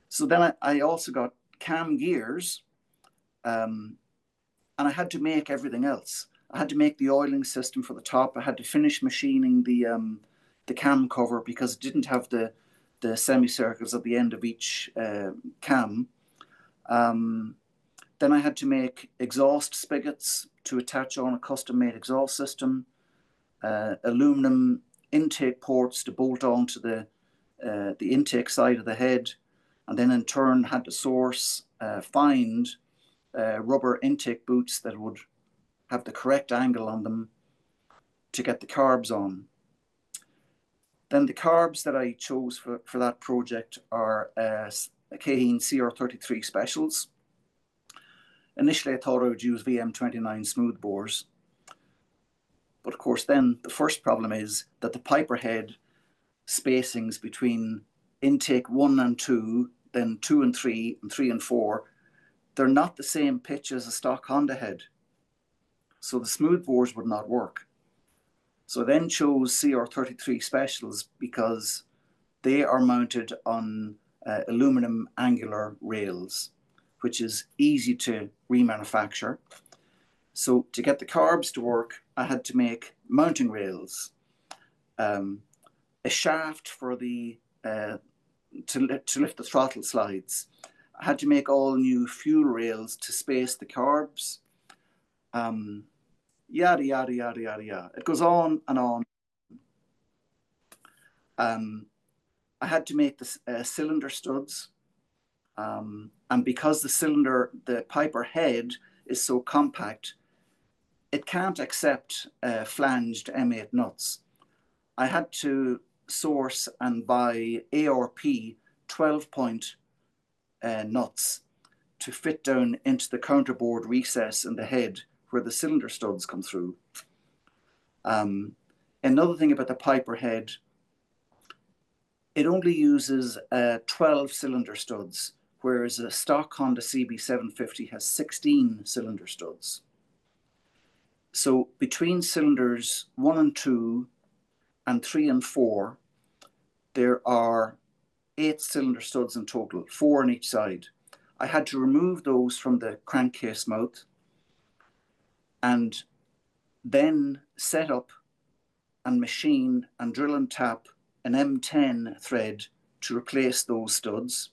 Speaker 3: so then I, I also got cam gears, um, and I had to make everything else. I had to make the oiling system for the top. I had to finish machining the um, the cam cover because it didn't have the the semicircles at the end of each uh, cam. Um, then I had to make exhaust spigots to attach on a custom-made exhaust system, uh, aluminum intake ports to bolt onto the uh, the intake side of the head, and then in turn had to source, uh, find uh, rubber intake boots that would have the correct angle on them to get the carbs on. Then the carbs that I chose for, for that project are uh, Keihin CR33 specials. Initially, I thought I would use VM29 smooth bores. But of course, then the first problem is that the Piper head spacings between intake one and two, then two and three, and three and four, they're not the same pitch as a stock Honda head. So the smooth bores would not work. So I then chose CR33 specials because they are mounted on uh, aluminum angular rails, which is easy to remanufacture. So to get the carbs to work, I had to make mounting rails, um, a shaft for the uh, to, to lift the throttle slides. I had to make all new fuel rails to space the carbs. Um, yada, yada, yada, yada, yada. It goes on and on. Um, I had to make the uh, cylinder studs. Um, and because the cylinder, the Piper head is so compact, it can't accept uh, flanged M8 nuts. I had to source and buy ARP 12 point uh, nuts to fit down into the counterbore recess in the head where the cylinder studs come through. Um, another thing about the Piper head, it only uses uh, 12 cylinder studs, whereas a stock Honda CB750 has 16 cylinder studs. So between cylinders one and two and three and four, there are eight cylinder studs in total, four on each side. I had to remove those from the crankcase mouth and then set up and machine and drill and tap an M10 thread to replace those studs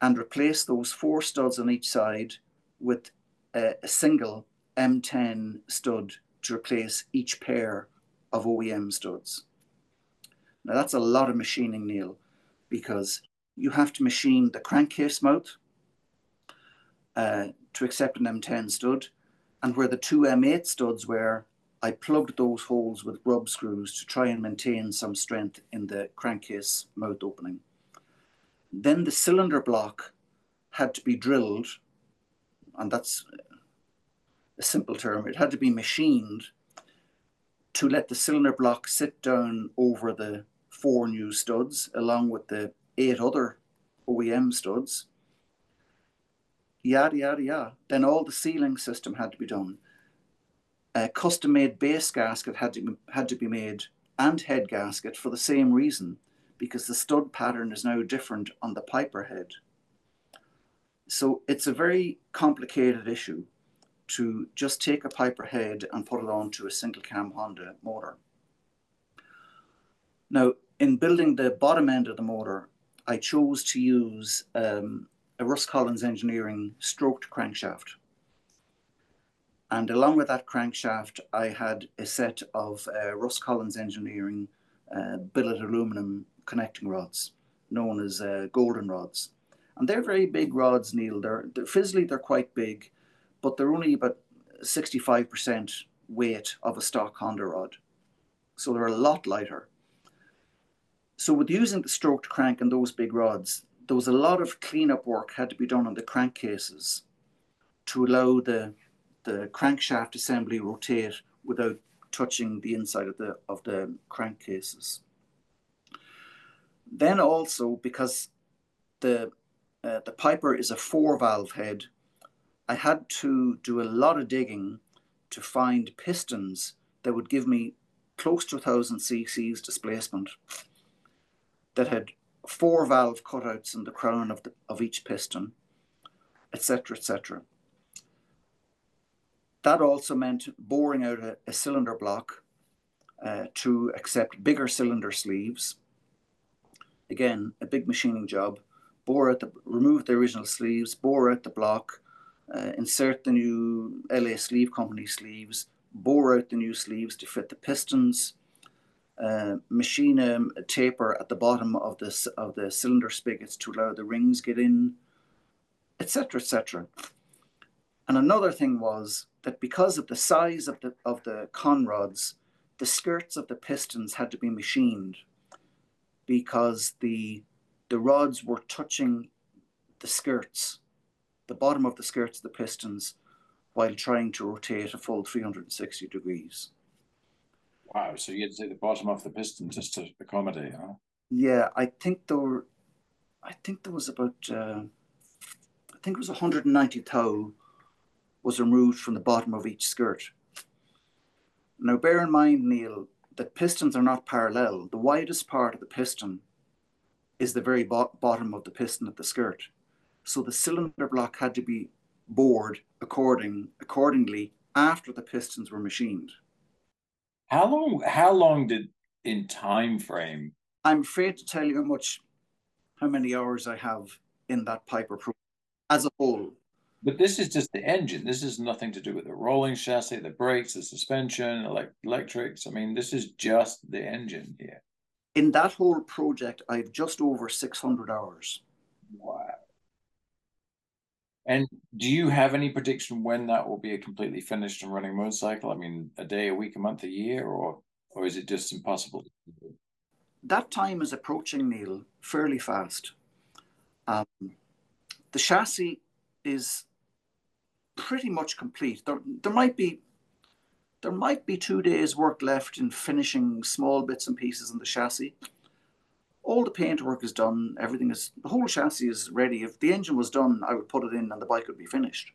Speaker 3: and replace those four studs on each side with a, a single M10 stud to replace each pair of OEM studs. Now that's a lot of machining, Neale, because you have to machine the crankcase mouth uh, to accept an M10 stud, and where the two M8 studs were, I plugged those holes with rub screws to try and maintain some strength in the crankcase mouth opening. Then the cylinder block had to be drilled, and that's a simple term, it had to be machined to let the cylinder block sit down over the four new studs along with the eight other OEM studs. Yada, yada, yada. Then all the sealing system had to be done. A custom made base gasket had to, had to be made and head gasket for the same reason because the stud pattern is now different on the Piper head. So it's a very complicated issue to just take a Piper head and put it onto a single cam Honda motor. Now, in building the bottom end of the motor, I chose to use um, a Russ Collins Engineering stroked crankshaft. And along with that crankshaft, I had a set of uh, Russ Collins Engineering uh, billet aluminum connecting rods, known as uh, golden rods. And they're very big rods, Neale. They're, they're physically they're quite big, but they're only about 65% weight of a stock Honda rod. So they're a lot lighter. So with using the stroked crank and those big rods, there was a lot of cleanup work had to be done on the crankcases to allow the the crankshaft assembly rotate without touching the inside of the of the crankcases. Then also because the uh, the Piper is a four valve head, I had to do a lot of digging to find pistons that would give me close to 1000 cc's displacement that had four valve cutouts in the crown of, the, of each piston, etc., etc. That also meant boring out a, a cylinder block uh, to accept bigger cylinder sleeves. Again, a big machining job. Bore out the, remove the original sleeves, bore out the block, uh, insert the new LA Sleeve Company sleeves, bore out the new sleeves to fit the pistons, uh, machine um, a taper at the bottom of the, of the cylinder spigots to allow the rings get in, etc., etc. And another thing was that because of the size of the, of the con rods, the skirts of the pistons had to be machined because the, the rods were touching the skirts, the bottom of the skirts of the pistons, while trying to rotate a full 360 degrees.
Speaker 4: Wow. So you had to take the bottom off the piston just to accommodate, huh?
Speaker 3: Yeah, I think there were, I think there was about, uh, I think it was 190 thou was removed from the bottom of each skirt. Now, bear in mind, Neale, that pistons are not parallel. The widest part of the piston is the very bo bottom of the piston at the skirt. So the cylinder block had to be bored according, accordingly after the pistons were machined.
Speaker 4: How long? How long did in time frame?
Speaker 3: I'm afraid to tell you how much, how many hours I have in that Piper Pro as a whole.
Speaker 4: But this is just the engine. This is nothing to do with the rolling chassis, the brakes, the suspension, elect- electrics. I mean, this is just the engine here.
Speaker 3: In that whole project, I have just over 600 hours.
Speaker 4: Wow. And do you have any prediction when that will be a completely finished and running motorcycle? I mean, a day, a week, a month, a year, or or is it just impossible?
Speaker 3: That time is approaching, Neale, fairly fast. Um, the chassis is pretty much complete. There, there might be there might be two days work left in finishing small bits and pieces in the chassis. All the paintwork is done. Everything is the whole chassis is ready. If the engine was done, I would put it in and the bike would be finished.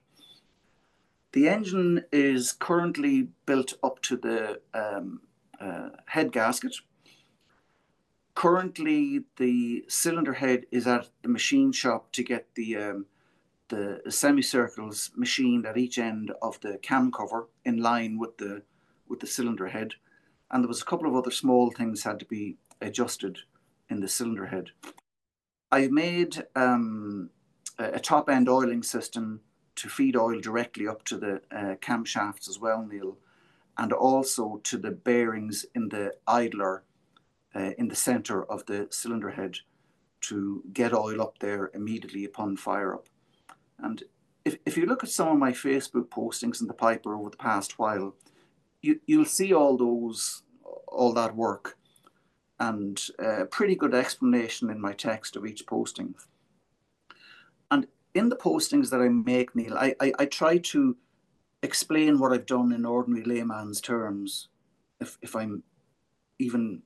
Speaker 3: The engine is currently built up to the um, uh, head gasket. Currently, the cylinder head is at the machine shop to get the um, the semicircles machined at each end of the cam cover in line with the with the cylinder head, and there was a couple of other small things had to be adjusted in the cylinder head. I made um, a, top end oiling system to feed oil directly up to the uh, camshafts as well, Neale, and also to the bearings in the idler uh, in the center of the cylinder head to get oil up there immediately upon fire up. And if, if you look at some of my Facebook postings in the Piper over the past while, you, you'll see all those, all that work and a pretty good explanation in my text of each posting. And in the postings that I make, Neale, I, I, I try to explain what I've done in ordinary layman's terms, if, if I'm even,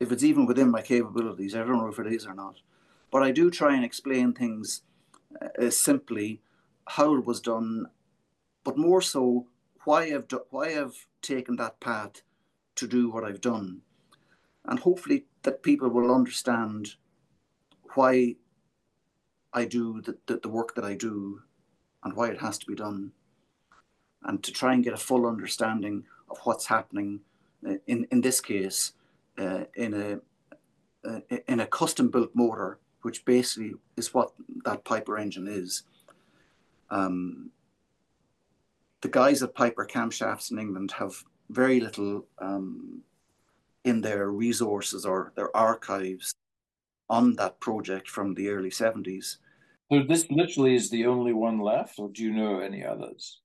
Speaker 3: if it's even within my capabilities. I don't know if it is or not. But I do try and explain things uh, simply how it was done, but more so why I've do, why I've taken that path to do what I've done, and hopefully that people will understand why I do the, the, the work that I do and why it has to be done, and to try and get a full understanding of what's happening uh, in in this case uh, in a uh, in a custom built motor which basically is what that Piper engine is. Um, the guys at Piper Camshafts in England have very little um, in their resources or their archives on that project from the early 70s.
Speaker 4: So this literally is the only one left, or do you know any others?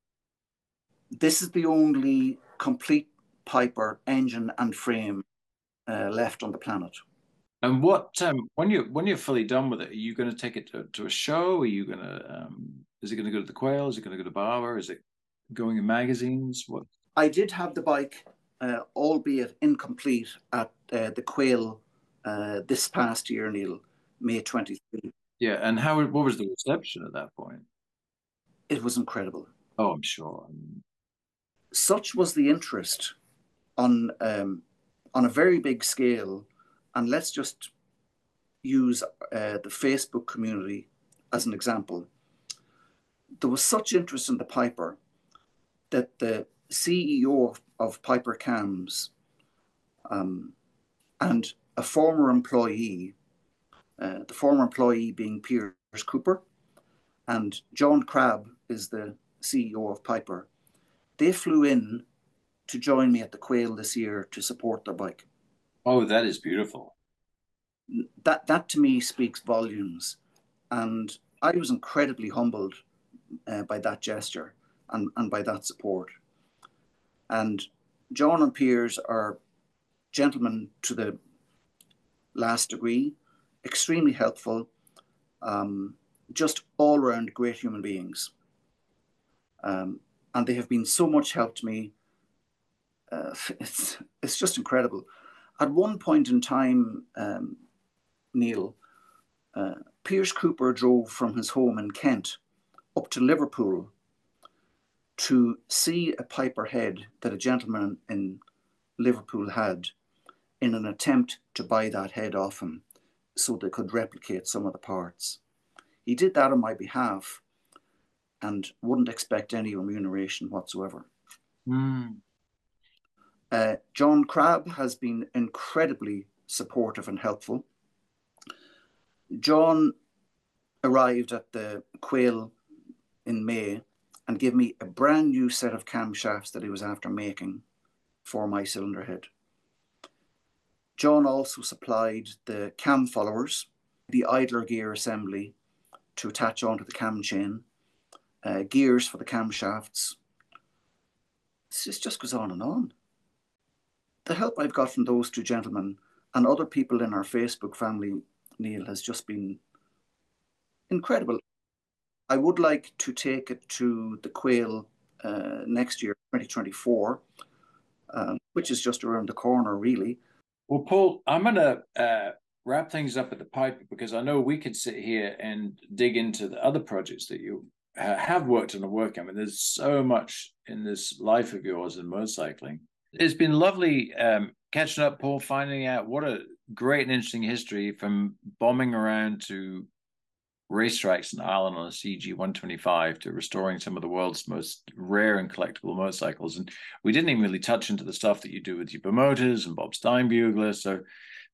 Speaker 3: This is the only complete Piper engine and frame uh, left on the planet.
Speaker 4: And what um, when you when you're fully done with it, are you going to take it to, to a show? Are you going to um, is it going to go to the Quail? Is it going to go to Barber? Is it going in magazines? What?
Speaker 3: I did have the bike, uh, albeit incomplete, at uh, the Quail uh, this past year, Neale, May twenty three.
Speaker 4: Yeah, and how what was the reception at that point?
Speaker 3: It was incredible.
Speaker 4: Oh, I'm sure.
Speaker 3: Such was the interest on um, on a very big scale and let's just use uh, the Facebook community as an example. There was such interest in the Piper that the CEO of, of Piper Cams um, and a former employee, uh, the former employee being Piers Cooper, and John Crabb is the CEO of Piper. They flew in to join me at the Quail this year to support their bike.
Speaker 4: Oh, that is beautiful.
Speaker 3: That that to me speaks volumes, and I was incredibly humbled uh, by that gesture and, and by that support. And John and Piers are gentlemen to the last degree, extremely helpful, um, just all around great human beings. Um, and they have been so much help to me. Uh, <laughs> it's it's just incredible at one point in time, um, Neale, uh, Piers Cooper drove from his home in Kent up to Liverpool to see a Piper head that a gentleman in Liverpool had in an attempt to buy that head off him so they could replicate some of the parts. He did that on my behalf and wouldn't expect any remuneration whatsoever.
Speaker 4: Mm.
Speaker 3: Uh, John Crabb has been incredibly supportive and helpful. John arrived at the Quail in May and gave me a brand new set of camshafts that he was after making for my cylinder head. John also supplied the cam followers, the idler gear assembly to attach onto the cam chain, uh, gears for the camshafts. It just goes on and on. The help I've got from those two gentlemen and other people in our Facebook family, Neale, has just been incredible. I would like to take it to the Quail uh, next year, 2024, um, which is just around the corner, really.
Speaker 4: Well, Paul, I'm going to uh, wrap things up at the pipe because I know we could sit here and dig into the other projects that you have worked on and working. I mean, there's so much in this life of yours in motorcycling. It's been lovely um, catching up, Paul, finding out what a great and interesting history from bombing around to racetracks in Ireland on a CG 125 to restoring some of the world's most rare and collectible motorcycles. And we didn't even really touch into the stuff that you do with your Motors and Bob Steinbugler. So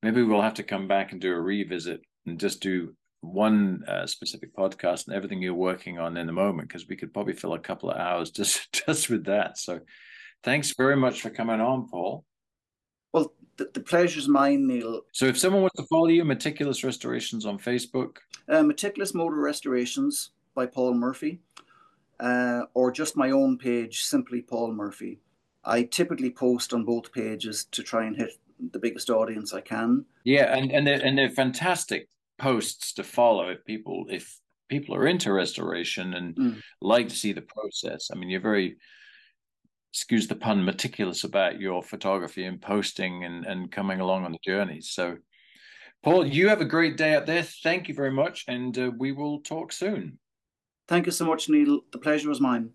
Speaker 4: maybe we'll have to come back and do a revisit and just do one uh, specific podcast and everything you're working on in the moment because we could probably fill a couple of hours <laughs> just just with that. So thanks very much for coming on, Paul.
Speaker 3: Well, the, the pleasure's mine, Neale.
Speaker 4: So if someone wants to follow you, Meticulous Restorations on Facebook,
Speaker 3: uh, Meticulous Motor Restorations by Paul Murphy, uh, or just my own page, simply Paul Murphy. I typically post on both pages to try and hit the biggest audience I can.
Speaker 4: Yeah, and and they're, and they're fantastic posts to follow if people if people are into restoration and mm. like to see the process. I mean, you're very excuse the pun meticulous about your photography and posting and and coming along on the journey. So, Paul, you have a great day out there. Thank you very much, and uh, we will talk soon.
Speaker 3: Thank you so much, Neale. The pleasure was mine.